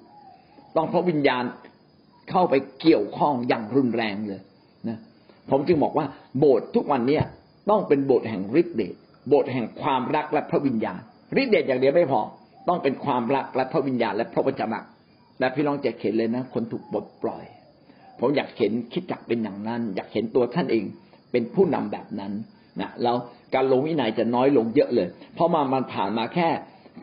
A: ต้องพระวิญญาณเข้าไปเกี่ยวข้องอย่างรุนแรงเลยนะผมจึงบอกว่าโบสถ์ทุกวันเนี้ต้องเป็นโบสถ์แห่งฤทธิเดชโบสถ์แห่งความรักและพระวิญญาณฤทธิเดชอย่างเดียวไม่พอ ต้องเป็นความรักและพระวิญญาณและพระวจนะและพี่น้องจะเห็นเลยนะ คนถูกบดปล่อย ผมอยากเห็นคิดจักเป็นอย่างนั้น อยากเห็นตัวท่านเองเป็นผู้นำแบบนั้นนะแล้วการลงวินัยจะน้อยลงเยอะเลย เพราะมามันผ่านมาแค่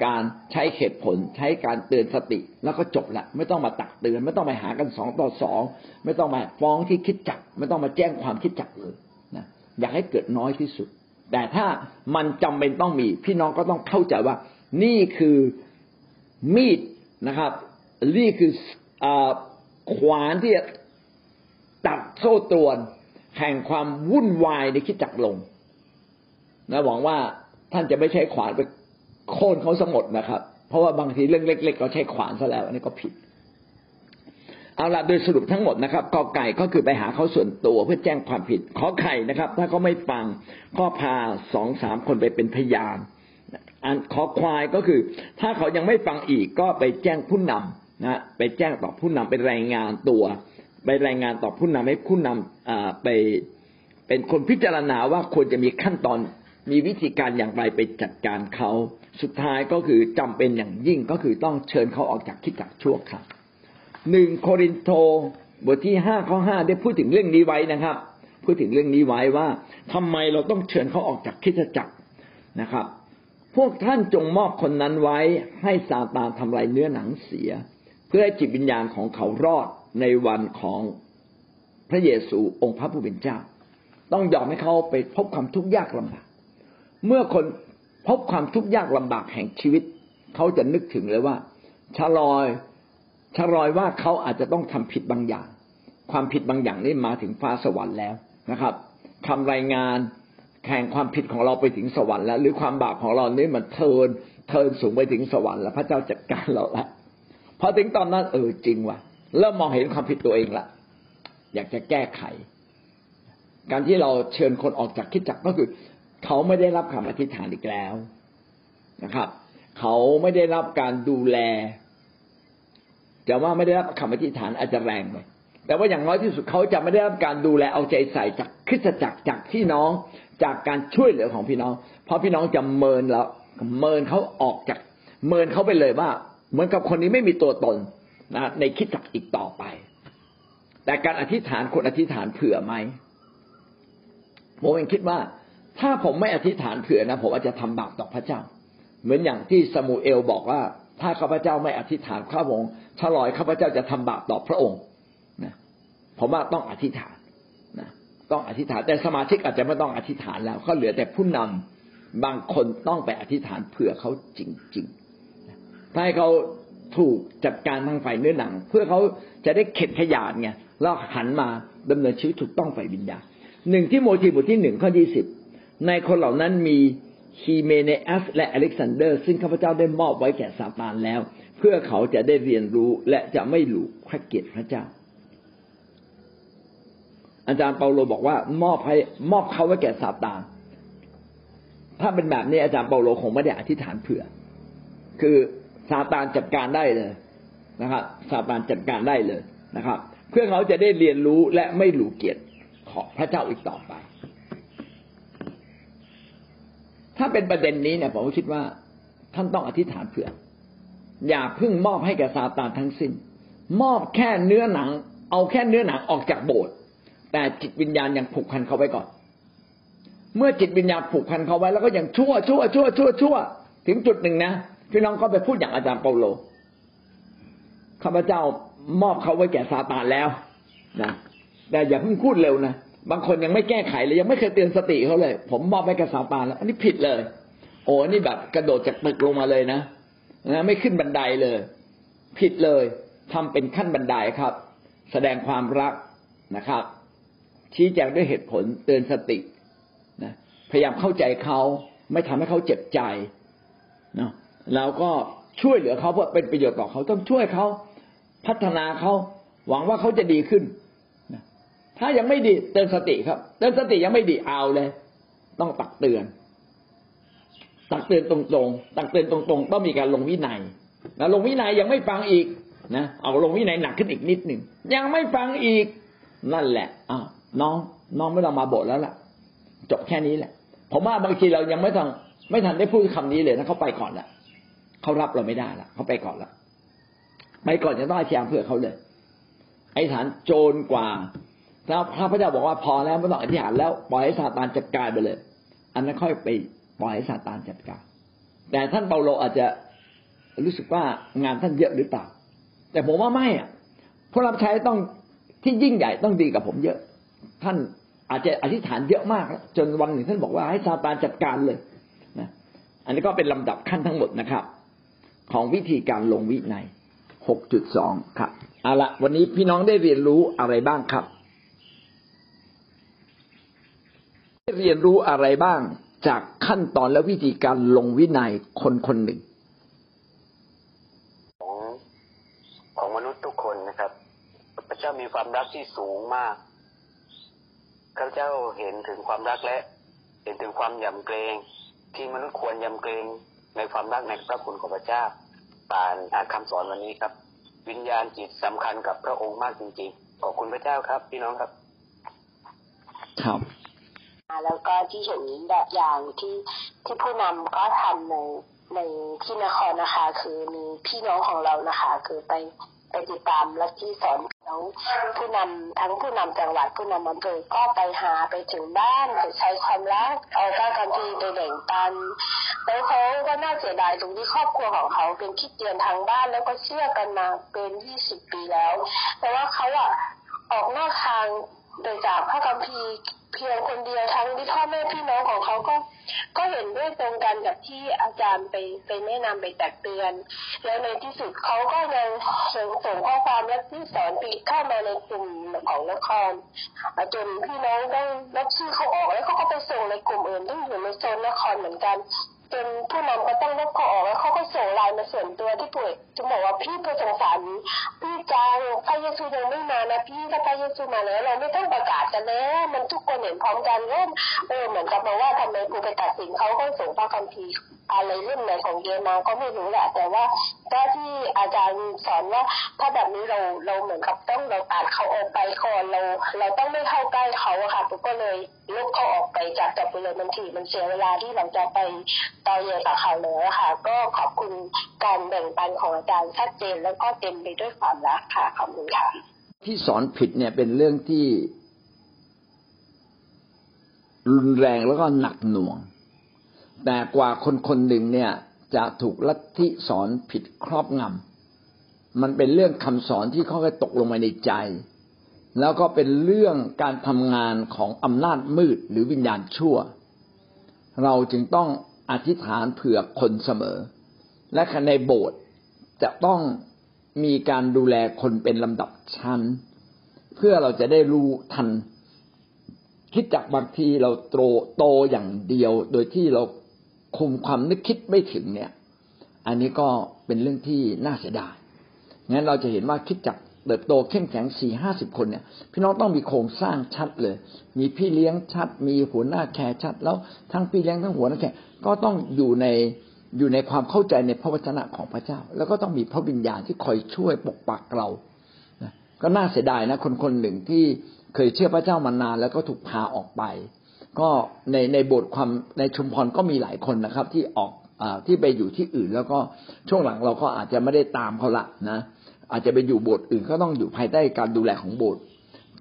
A: การใช้เหตุผลใช้การเตือนสติแล้วก็จบละไม่ต้องมาตักเตือน ไม่ต้องไปหากันสองต่อสองไม่ต้องมาฟ้องที่คิดจัก ไม่ต้องมาแจ้งความคิดจักเลยนะอยากให้เกิดน้อยที่สุด แต่ถ้ามันจำเป็นต้องมี พี่น้องก็ต้องเข้าใจว่า นี่คือมีดนะครับ นี่คืออขวานที่จะ ตัดโซ่ตรวนแห่งความวุ่นวายในคิดจักลงนะหวังว่าท่านจะไม่ใช้ขวานไปโค่นเขาสมดนะครับ เพราะว่าบางทีเรื่องเล็กๆก็ใช้ขวานซะแล้วอันนี้ก็ผิด เอาละโดยสรุปทั้งหมดนะครับกอไก่ก็คือไปหาเขาส่วนตัวเพื่อแจ้งความผิด ขอไข่นะครับ ถ้าเขาไม่ฟังก็พาสองสามคนไปเป็นพยานอันขอควายก็คือ ถ้าเขายังไม่ฟังอีกก็ไปแจ้งผู้นำนะไปแจ้งต่อผู้นำไปรายงานตัว ไปรายงานต่อผู้นำให้ผู้นำไปเป็นคนพิจารณาว่าควรจะมีขั้นตอนมีวิธีการอย่างไรไปจัดการเขาสุดท้ายก็คือจำเป็นอย่างยิ่งก็คือต้องเชิญเขาออกจากคิดจักชั่วครับหนึ่งโครินโตบทที่ห้าข้อห้าได้พูดถึงเรื่องนี้ไว้นะครับ พูดถึงเรื่องนี้ไว้ว่าทำไมเราต้องเชิญเขาออกจากคิดจักรนะครับ พวกท่านจงมอบคนนั้นไว้ให้ซาตานทำลายเนื้อหนังเสีย เพื่อให้จิตวิญญาณของเขารอด ในวันของพระเยซูองค์พระผู้เป็นเจ้า ต้องยอมให้เขาไปพบความทุกข์ยากลำบาก เมื่อคนพบความทุกข์ยากลำบากแห่งชีวิต เขาจะนึกถึงเลยว่าชะลอยชะลอยว่าเขาอาจจะต้องทำผิดบางอย่าง ความผิดบางอย่างนี่มาถึงฟ้าสวรรค์แล้วนะครับคำรายงานแข่งความผิดของเราไปถึงสวรรค์แล้ว หรือความบาปของเรานี่มันเทินเทินสูงไปถึงสวรรค์แล้ว พระเจ้าจัดการเราแล้วพอถึงตอนนั้นเออจริงว่ะ เริ่มมองเห็นความผิดตัวเองละอยากจะแก้ไข การที่เราเชิญคนออกจากคิดจักก็คือ เขาไม่ได้รับคำอธิษฐานอีกแล้วนะครับ เขาไม่ได้รับการดูแลแต่ว่าไม่ได้รับคำอธิษฐานอาจจะแรงไปแต่ว่าอย่างน้อยที่สุดเขาจะไม่ได้รับการดูแลเอาใจใส่จากคริสตจักรจากพี่น้องจากการช่วยเหลือของพี่น้อง เพราะพี่น้องจะเมินแล้วเมินเขาออกจาก เมินเขาไปเลยว่า เหมือนกับคนนี้ไม่มีตัวตน นะในคิดจักอีกต่อไป แต่การอธิษฐานคนอธิษฐานเผื่อไหมผมเองคิดว่า ถ้าผมไม่อธิษฐานเผื่อนะผมอาจจะทำบาปต่อพระเจ้า เหมือนอย่างที่สมูเอลบอกว่า ถ้าข้าพเจ้าไม่อธิษฐานข้าพงศ์ฉลอยข้าพเจ้าจะทำบาปต่อพระองค์นะผมว่าต้องอธิษฐานนะต้องอธิษฐานแต่สมาชิกอาจจะไม่ต้องอธิษฐานแล้วก็เหลือแต่ผู้นำบางคนต้องไปอธิษฐานเผื่อเขาจริงๆถ้าให้เขา ถูกจัดการทางฝ่ายเนื้อหนัง เพื่อเขาจะได้เข็ดขยาดไงแล้วหันมาดำเนินชีวิตถูกต้องฝ่ายวิญญาณหนึ่งทิโมธีบทที่หนึ่งข้อยี่สิบในคนเหล่านั้นมีฮีเมเนอัสและอเล็กซานเดอร์ ซึ่งข้าพเจ้าได้มอบไว้แก่ซาตานแล้ว เพื่อเขาจะได้เรียนรู้และจะไม่หลู่พระเกียรติพระเจ้า อาจารย์เปาโลบอกว่ามอบให้มอบเขาไว้แก่ซาตานถ้าเป็นแบบนี้อาจารย์เปาโลคงไม่ได้อธิษฐานเผื่อ คือ ซาตานจัดการได้เลยนะครับซาตานจัดการได้เลยนะครับ เพื่อเขาจะได้เรียนรู้และไม่หลูเกียรติของพระเจ้าอีกต่อไป ถ้าเป็นประเด็นนี้เนี่ยผมคิดว่า ท่านต้องอธิษฐานเผื่อ อย่าพิ่งมอบให้แก่ซาตานทั้งสิ้น มอบแค่เนื้อหนัง เอาแค่เนื้อหนังออกจากโบสถ์แต่จิตวิญญาณยังผูกพันเขาไว้ก่อน เมื่อจิตวิญญาณผูกพันเขาไว้แล้วก็ยังชั่วชั่วชั่วชั่วชั่วถึงจุดหนึ่งนะ พี่น้องก็ไปพูดอย่างอาจารย์เปาโลข้าพเจ้ามอบเขาไว้แก่ซาตานแล้วนะแต่อย่าเพิ่งพูดเร็วนะบางคนยังไม่แก้ไขเลยยังไม่เคยเตือนสติเขาเลย ผมมอบให้กับซาตานแล้ว อันนี้ผิดเลย โอ้นี่แบบกระโดดจากตึกลงมาเลยนะนะไม่ขึ้นบันไดเลย ผิดเลยทำเป็นขั้นบันไดครับ แสดงความรักนะครับ ชี้แจงด้วยเหตุผลเตือนสตินะพยายามเข้าใจเขาไม่ทำให้เขาเจ็บใจเนาะ แล้วก็ช่วยเหลือเขาเพื่อเป็นประโยชน์ต่อเขาต้องช่วยเขาพัฒนาเขาหวังว่าเขาจะดีขึ้นถ้ายังไม่ดีเตือนสติครับเตือนสติยังไม่ดีเอาเลย ต้องตักเตือน ตักเตือนตรงๆตักเตือนตรงๆต้องมีการลงวินัยแล้วลงวินัยยังไม่ฟังอีกนะเอาลงวินัยหนักขึ้นอีกนิดหนึ่งยังไม่ฟังอีกนั่นแหละอ้าวน้องน้องไม่ต้องมาบทแล้วล่ะจบแค่นี้แหละผมว่าบางทีเรายังไม่ทันไม่ทันได้พูดคำนี้เลยนะเขาไปก่อนละ เขารับเราไม่ได้ละเขาไปก่อนละไปก่อนจะต้องอธิษฐานเพื่อเขาเลย ไอ้ฐานโจรกว่าถ้าพระเจ้าบอกว่าพอแล้วไม่ต้องอธิษฐานแล้วปล่อยให้ซาตานจัดการไปเลย อันนั้นค่อยไปปล่อยให้ซาตานจัดการ แต่ท่านเปาโลอาจจะรู้สึกว่างานท่านเยอะหรือเปล่า แต่ผมว่าไม่อะผู้รับใช้ต้องที่ยิ่งใหญ่ต้องดีกับผมเยอะ ท่านอาจจะอธิษฐานเยอะมาก จนวันหนึ่งท่านบอกว่าให้ซาตานจัดการเลยนะอันนี้ก็เป็นลำดับขั้นทั้งหมดนะครับ ของวิธีการลงวินัยหกจุดสองครับเอาละวันนี้พี่น้องได้เรียนรู้อะไรบ้างครับได้เรียนรู้อะไรบ้างจากขั้นตอนและวิธีการลงวินัยคนคนหนึ่ง
B: ของของมนุษย์ทุกคนนะครับพระเจ้ามีความรักที่สูงมากข้าพเจ้าเห็นถึงความรักและ เห็นถึงความยำเกรง ที่มนุษย์ควรยำเกรง ในความรักในพระคุณของพระเจ้าผ่านอ่านคำสอนวันนี้ครับ วิญญาณจิตสำคัญกับพระองค์มากจริงๆขอบคุณพระเจ้าครับ พี่น้องครับ
A: ครับ
C: แล้วก็ที่เห็นแบบอย่างที่ที่ผู้นำก็ทำในในที่นครนะคะ คือมีพี่น้องของเรานะคะ คือไป ไปติดตามและที่สอนแล้วผู้นำทั้งผู้นำจังหวัดผู้นำอำเภอก็ไปหาไปถึงบ้านไปใช้ความรักเอาพรทำดีไปแบ่งปันแล้วเขาก็น่าเสียดายตรงที่ครอบครัวของเขาเป็นคิดเตียนทางบ้านแล้วก็เชื่อกันมาเป็นยี่สิบปีแล้ว แต่ว่าเขาอะออกนอกทาง โดยจากพระคัมภีร์เพียงคนเดียวทั้งที่พ่อแม่พี่น้องของเขาก็ ก็เห็นด้วยตรงกันกับที่อาจารย์ไปไปแนะนำไปตักเตือน แล้วในที่สุดเขาก็ยังส่งส่งข้อความและที่สอนปิดเข้ามาในกลุ่มของนครจนพี่น้องได้ลบชื่อเขาออกแล้วเขาก็ไปส่งในกลุ่มอื่นที่อยู่ในโซนนครเหมือนกัน จนผู้นำก็ต้องลบเขาออกแล้วเขาก็ส่งไลน์มาส่วนตัวที่ป่วยจะบอกว่าพี่ผู้สงสารพี่จางพระเยซูยังไม่มานะพี่ถ้าพระเยซูมาแล้วเราไม่ต้องประกาศกันแล้วมันทุกคนเห็นพร้อมกันว่าเออเหมือนกับมาว่าทำไมกูไปตัดสินเขาก็ส่งพระคัมภีร์อะไรเรื่องไหนของเยมาก็ไม่รู้แหละแต่ว่าก็ที่อาจารย์สอนว่า ถ้าแบบนี้เราเราเหมือนกับต้องเราตัดเขาออกไปก่อนเรา เราต้องไม่เข้าใกล้เขาอะค่ะปุ๊กก็เลยลบเขาออกไปจากจบไปเลยมันทีมันเสียเวลาที่เราจะไปต่อเยกับเขาเลยอะค่ะ ก็ขอบคุณการแบ่งปันของอาจารย์ชัดเจนแล้วก็เต็มไปด้วยความรักค่ะขอบคุณค่ะ
A: ที่สอนผิดเนี่ยเป็นเรื่องที่ รุนแรงแล้วก็หนักหน่วง แต่กว่าคนคนหนึ่งเนี่ย จะถูกลัทธิสอนผิดครอบงำมันเป็นเรื่องคำสอนที่เขาไปตกลงมาในใจ แล้วก็เป็นเรื่องการทำงานของอำนาจมืดหรือวิญญาณชั่ว เราจึงต้อง อธิษฐานเผื่อคนเสมอ และในโบสถ์จะต้องมีการดูแลคนเป็นลำดับชั้น เพื่อเราจะได้รู้ทัน คิดจากบางทีเราโตโตอย่างเดียว โดยที่เราคุมความนึกคิดไม่ถึงเนี่ย อันนี้ก็เป็นเรื่องที่น่าเสียดายงั้นเราจะเห็นว่าคิดจัก เติบโตเข้มแข็งสี่ห้าสิบคนเนี่ย พี่น้องต้องมีโครงสร้างชัดเลย มีพี่เลี้ยงชัด มีหัวหน้าแคร์ชัด แล้วทั้งพี่เลี้ยงทั้งหัวหน้าแคร์ก็ต้องอยู่ในอยู่ในความเข้าใจในพระวจนะของพระเจ้า แล้วก็ต้องมีพระวิญญาณที่คอยช่วยปกปักเราก็น่าเสียดายนะคนคนหนึ่งที่เคยเชื่อพระเจ้ามานาน แล้วก็ถูกพาออกไป ก็ในในบทความในชุมพรก็มีหลายคนนะครับ ที่ออกอที่ไปอยู่ที่อื่น แล้วก็ช่วงหลังเราก็อาจจะไม่ได้ตามเขาละนะ อาจจะไปอยู่โบสถ์อื่นก็ต้องอยู่ภายใต้การดูแลของโบสถ์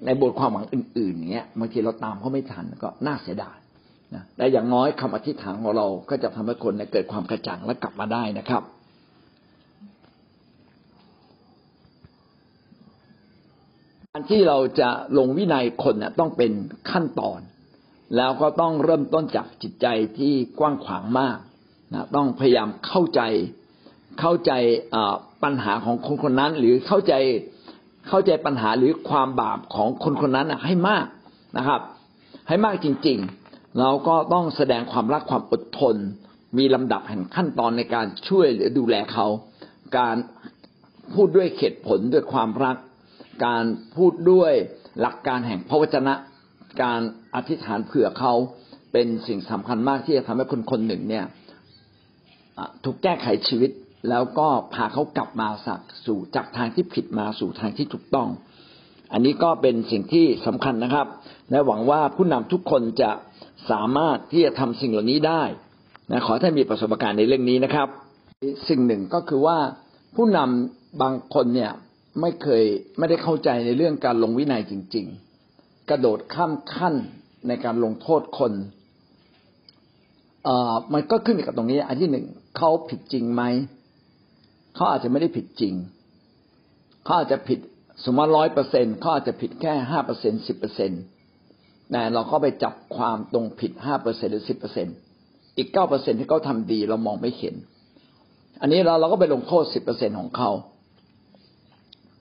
A: ในโบสถ์ความหวังอื่นๆเนี้ยบางทีเราตามเขาไม่ทันก็น่าเสียดายนะแต่อย่างน้อยคำอธิษฐานของเราก็จะทำให้คนเกิดความกระจ่างและกลับมาได้นะครับ การที่เราจะลงวินัยคนเนี่ยต้องเป็นขั้นตอน แล้วก็ต้องเริ่มต้นจากจิตใจที่กว้างขวางมากนะต้องพยายามเข้าใจเข้าใจ ปัญหาของคนคนนั้น หรือเข้าใจเข้าใจปัญหาหรือความบาปของคนคนนั้นให้มากนะครับ ให้มากจริง ๆ เราก็ต้องแสดงความรักความอดทน มีลำดับแห่งขั้นตอนในการช่วยหรือดูแลเขา การพูดด้วยเหตุผลด้วยความรัก การพูดด้วยหลักการแห่งพระวจนะ การอธิษฐานเผื่อเขาเป็นสิ่งสำคัญมากที่จะทำให้คนคนหนึ่งเนี่ยถูกแก้ไขชีวิต แล้วก็พาเขากลับมาสักสู่จากทางที่ผิดมาสู่ทางที่ถูกต้อง อันนี้ก็เป็นสิ่งที่สำคัญนะครับ และหวังว่าผู้นำทุกคนจะสามารถที่จะทำสิ่งเหล่านี้ได้นะขอท่านมีประสบการณ์ในเรื่องนี้นะครับ สิ่งหนึ่งก็คือว่าผู้นำบางคนเนี่ยไม่เคยไม่ได้เข้าใจในเรื่องการลงวินัยจริง ๆ กระโดดข้ามขั้นในการลงโทษคนเอ่อมันก็ขึ้นกับตรงนี้ อันที่หนึ่งเขาผิดจริงไหม เขาอาจจะไม่ได้ผิดจริงเขาอาจจะผิดสมมติร้อยเปอร์เซ็นเขาอาจจะผิดแค่ห้าเปอร์เซ็นสิบเปอร์เซ็นแต่เราก็ไปจับความตรงผิดห้าเปอร์เซ็นหรือสิบเปอร์เซ็นอีกเก้าเปอร์เซ็นที่เขาทำดีเรามองไม่เห็น อันนี้เราเราก็ไปลงโทษสิบเปอร์เซ็นของเขา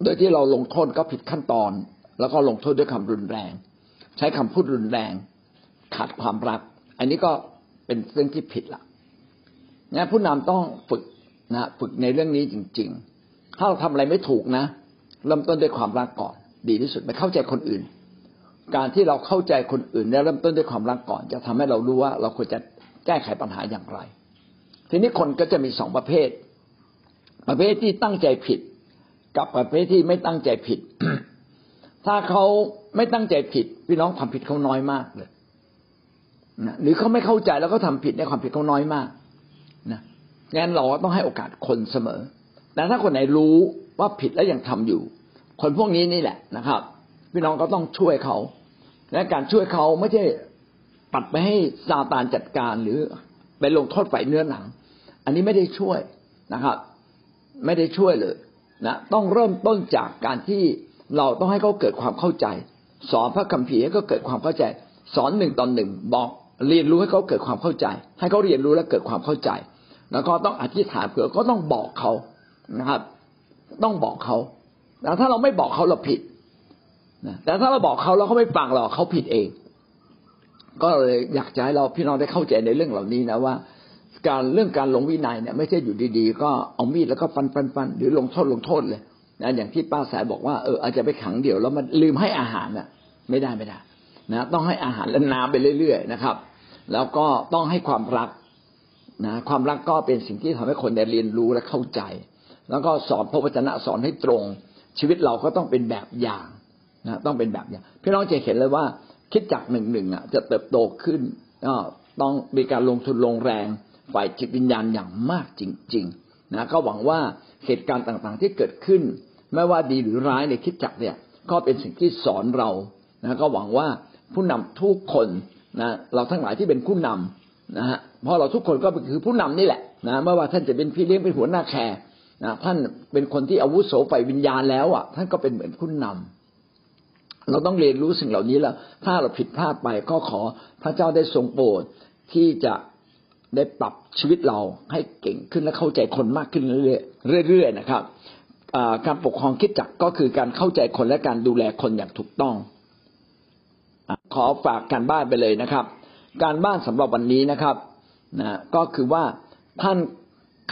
A: โดยที่เราลงโทษก็ผิดขั้นตอน แล้วก็ลงโทษด้วยคำรุนแรง ใช้คำพูดรุนแรง ขาดความรัก อันนี้ก็เป็นเรื่องที่ผิดละงั้นผู้นำต้องฝึก นะฝึกในเรื่องนี้จริง ๆ ถ้าเราทำอะไรไม่ถูกนะ เริ่มต้นด้วยความรักก่อน ดีที่สุดไม่เข้าใจคนอื่น การที่เราเข้าใจคนอื่นเนี่ยเริ่มต้นด้วยความรักก่อน จะทำให้เรารู้ว่าเราควรจะแก้ไขปัญหาอย่างไร ทีนี้คนก็จะมีสองประเภท ประเภทที่ตั้งใจผิด กับประเภทที่ไม่ตั้งใจผิด ถ้าเขาไม่ตั้งใจผิด พี่น้องความผิดเขาน้อยมากเลยนะหรือเขาไม่เข้าใจแล้วก็ทำผิดในความผิดเขาน้อยมาก งั้นเราต้องให้โอกาสคนเสมอ แต่ถ้าคนไหนรู้ว่าผิดแล้วยังทำอยู่ คนพวกนี้นี่แหละนะครับ พี่น้องก็ต้องช่วยเขา และการช่วยเขาไม่ใช่ปัดไปให้ซาตานจัดการหรือไปลงโทษฝ่ายเนื้อหนัง อันนี้ไม่ได้ช่วยนะครับ ไม่ได้ช่วยเลยนะต้องเริ่มต้นจากการที่เราต้องให้เขาเกิดความเข้าใจ สอนพระคัมภีร์ให้เขาเกิดความเข้าใจ สอนหนึ่งตอนหนึ่งบอกเรียนรู้ให้เขาเกิดความเข้าใจ ให้เขาเรียนรู้และเกิดความเข้าใจ แล้วก็ต้องอธิษฐานเผื่อก็ต้องบอกเขานะครับ ต้องบอกเขาแต่ถ้าเราไม่บอกเขาเราผิดนะแต่ถ้าเราบอกเขาแล้วเขาไม่ฟังเราเขาผิดเอง ก็เลยอยากจะให้เราพี่น้องได้เข้าใจในเรื่องเหล่านี้นะว่า การเรื่องการลงวินัยเนี่ย ไม่ใช่อยู่ดีๆ ก็เอามีดแล้วก็ฟันฟันฟันหรือลงโทษลงโทษเลยนะอย่างที่ป้าสายบอกว่าเอออาจจะไปขังเดี่ยวแล้วมันลืมให้อาหารน่ะ ไม่ได้ไม่ได้นะต้องให้อาหารและน้ำไปเรื่อยๆนะครับ แล้วก็ต้องให้ความรัก นะความรักก็เป็นสิ่งที่ทำให้คนได้เรียนรู้และเข้าใจ แล้วก็สอนพระวจนะสอนให้ตรง ชีวิตเราก็ต้องเป็นแบบอย่างนะต้องเป็นแบบอย่างพี่น้องจะเห็นเลยว่าคิดจากหนึ่งหนึ่งอะจะเติบโตขึ้นต้องมีการลงทุนลงแรงฝ่ายจิตวิญญาณอย่างมากจริงๆนะก็หวังว่าเหตุการณ์ต่างๆที่เกิดขึ้น ไม่ว่าดีหรือร้ายในคิดจักเนี่ยก็เป็นสิ่งที่สอนเรานะก็หวังว่าผู้นำทุกคนนะเราทั้งหลายที่เป็นผู้นำนะฮะ เพราะเราทุกคนก็คือผู้นำนี่แหละนะไม่ว่าท่านจะเป็นพี่เลี้ยงเป็นหัวหน้าแคร์นะท่านเป็นคนที่อาวุโสฝ่ายวิญญาณแล้วอะท่านก็เป็นเหมือนผู้นำเราต้องเรียนรู้สิ่งเหล่านี้แล้ว ถ้าเราผิดพลาดไปก็ขอพระเจ้าได้ทรงโปรดที่จะได้ปรับชีวิตเราให้เก่งขึ้นและเข้าใจคนมากขึ้นเรื่อยๆนะครับการปกครองคิดจักก็คือการเข้าใจคนและการดูแลคนอย่างถูกต้อง ขอฝากการบ้านไปเลยนะครับ การบ้านสำหรับวันนี้นะครับ นะก็คือว่าท่าน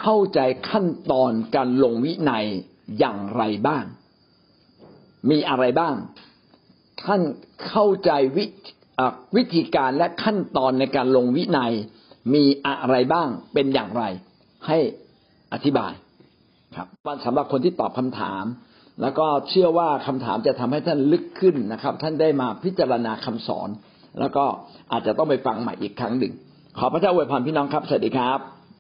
A: เข้าใจขั้นตอนการลงวินัยอย่างไรบ้าง มีอะไรบ้าง ท่านเข้าใจวิวิธีการและขั้นตอนในการลงวินัย มีอะไรบ้างเป็นอย่างไร ให้อธิบาย ครับวันสำหรับคนที่ตอบคำถาม แล้วก็เชื่อว่าคำถามจะทำให้ท่านลึกขึ้นนะครับ ท่านได้มาพิจารณาคำสอน แล้วก็อาจจะต้องไปฟังใหม่อีกครั้งหนึ่ง ขอพระเจ้าอวยพรพี่น้องครับ สวัสดีครับ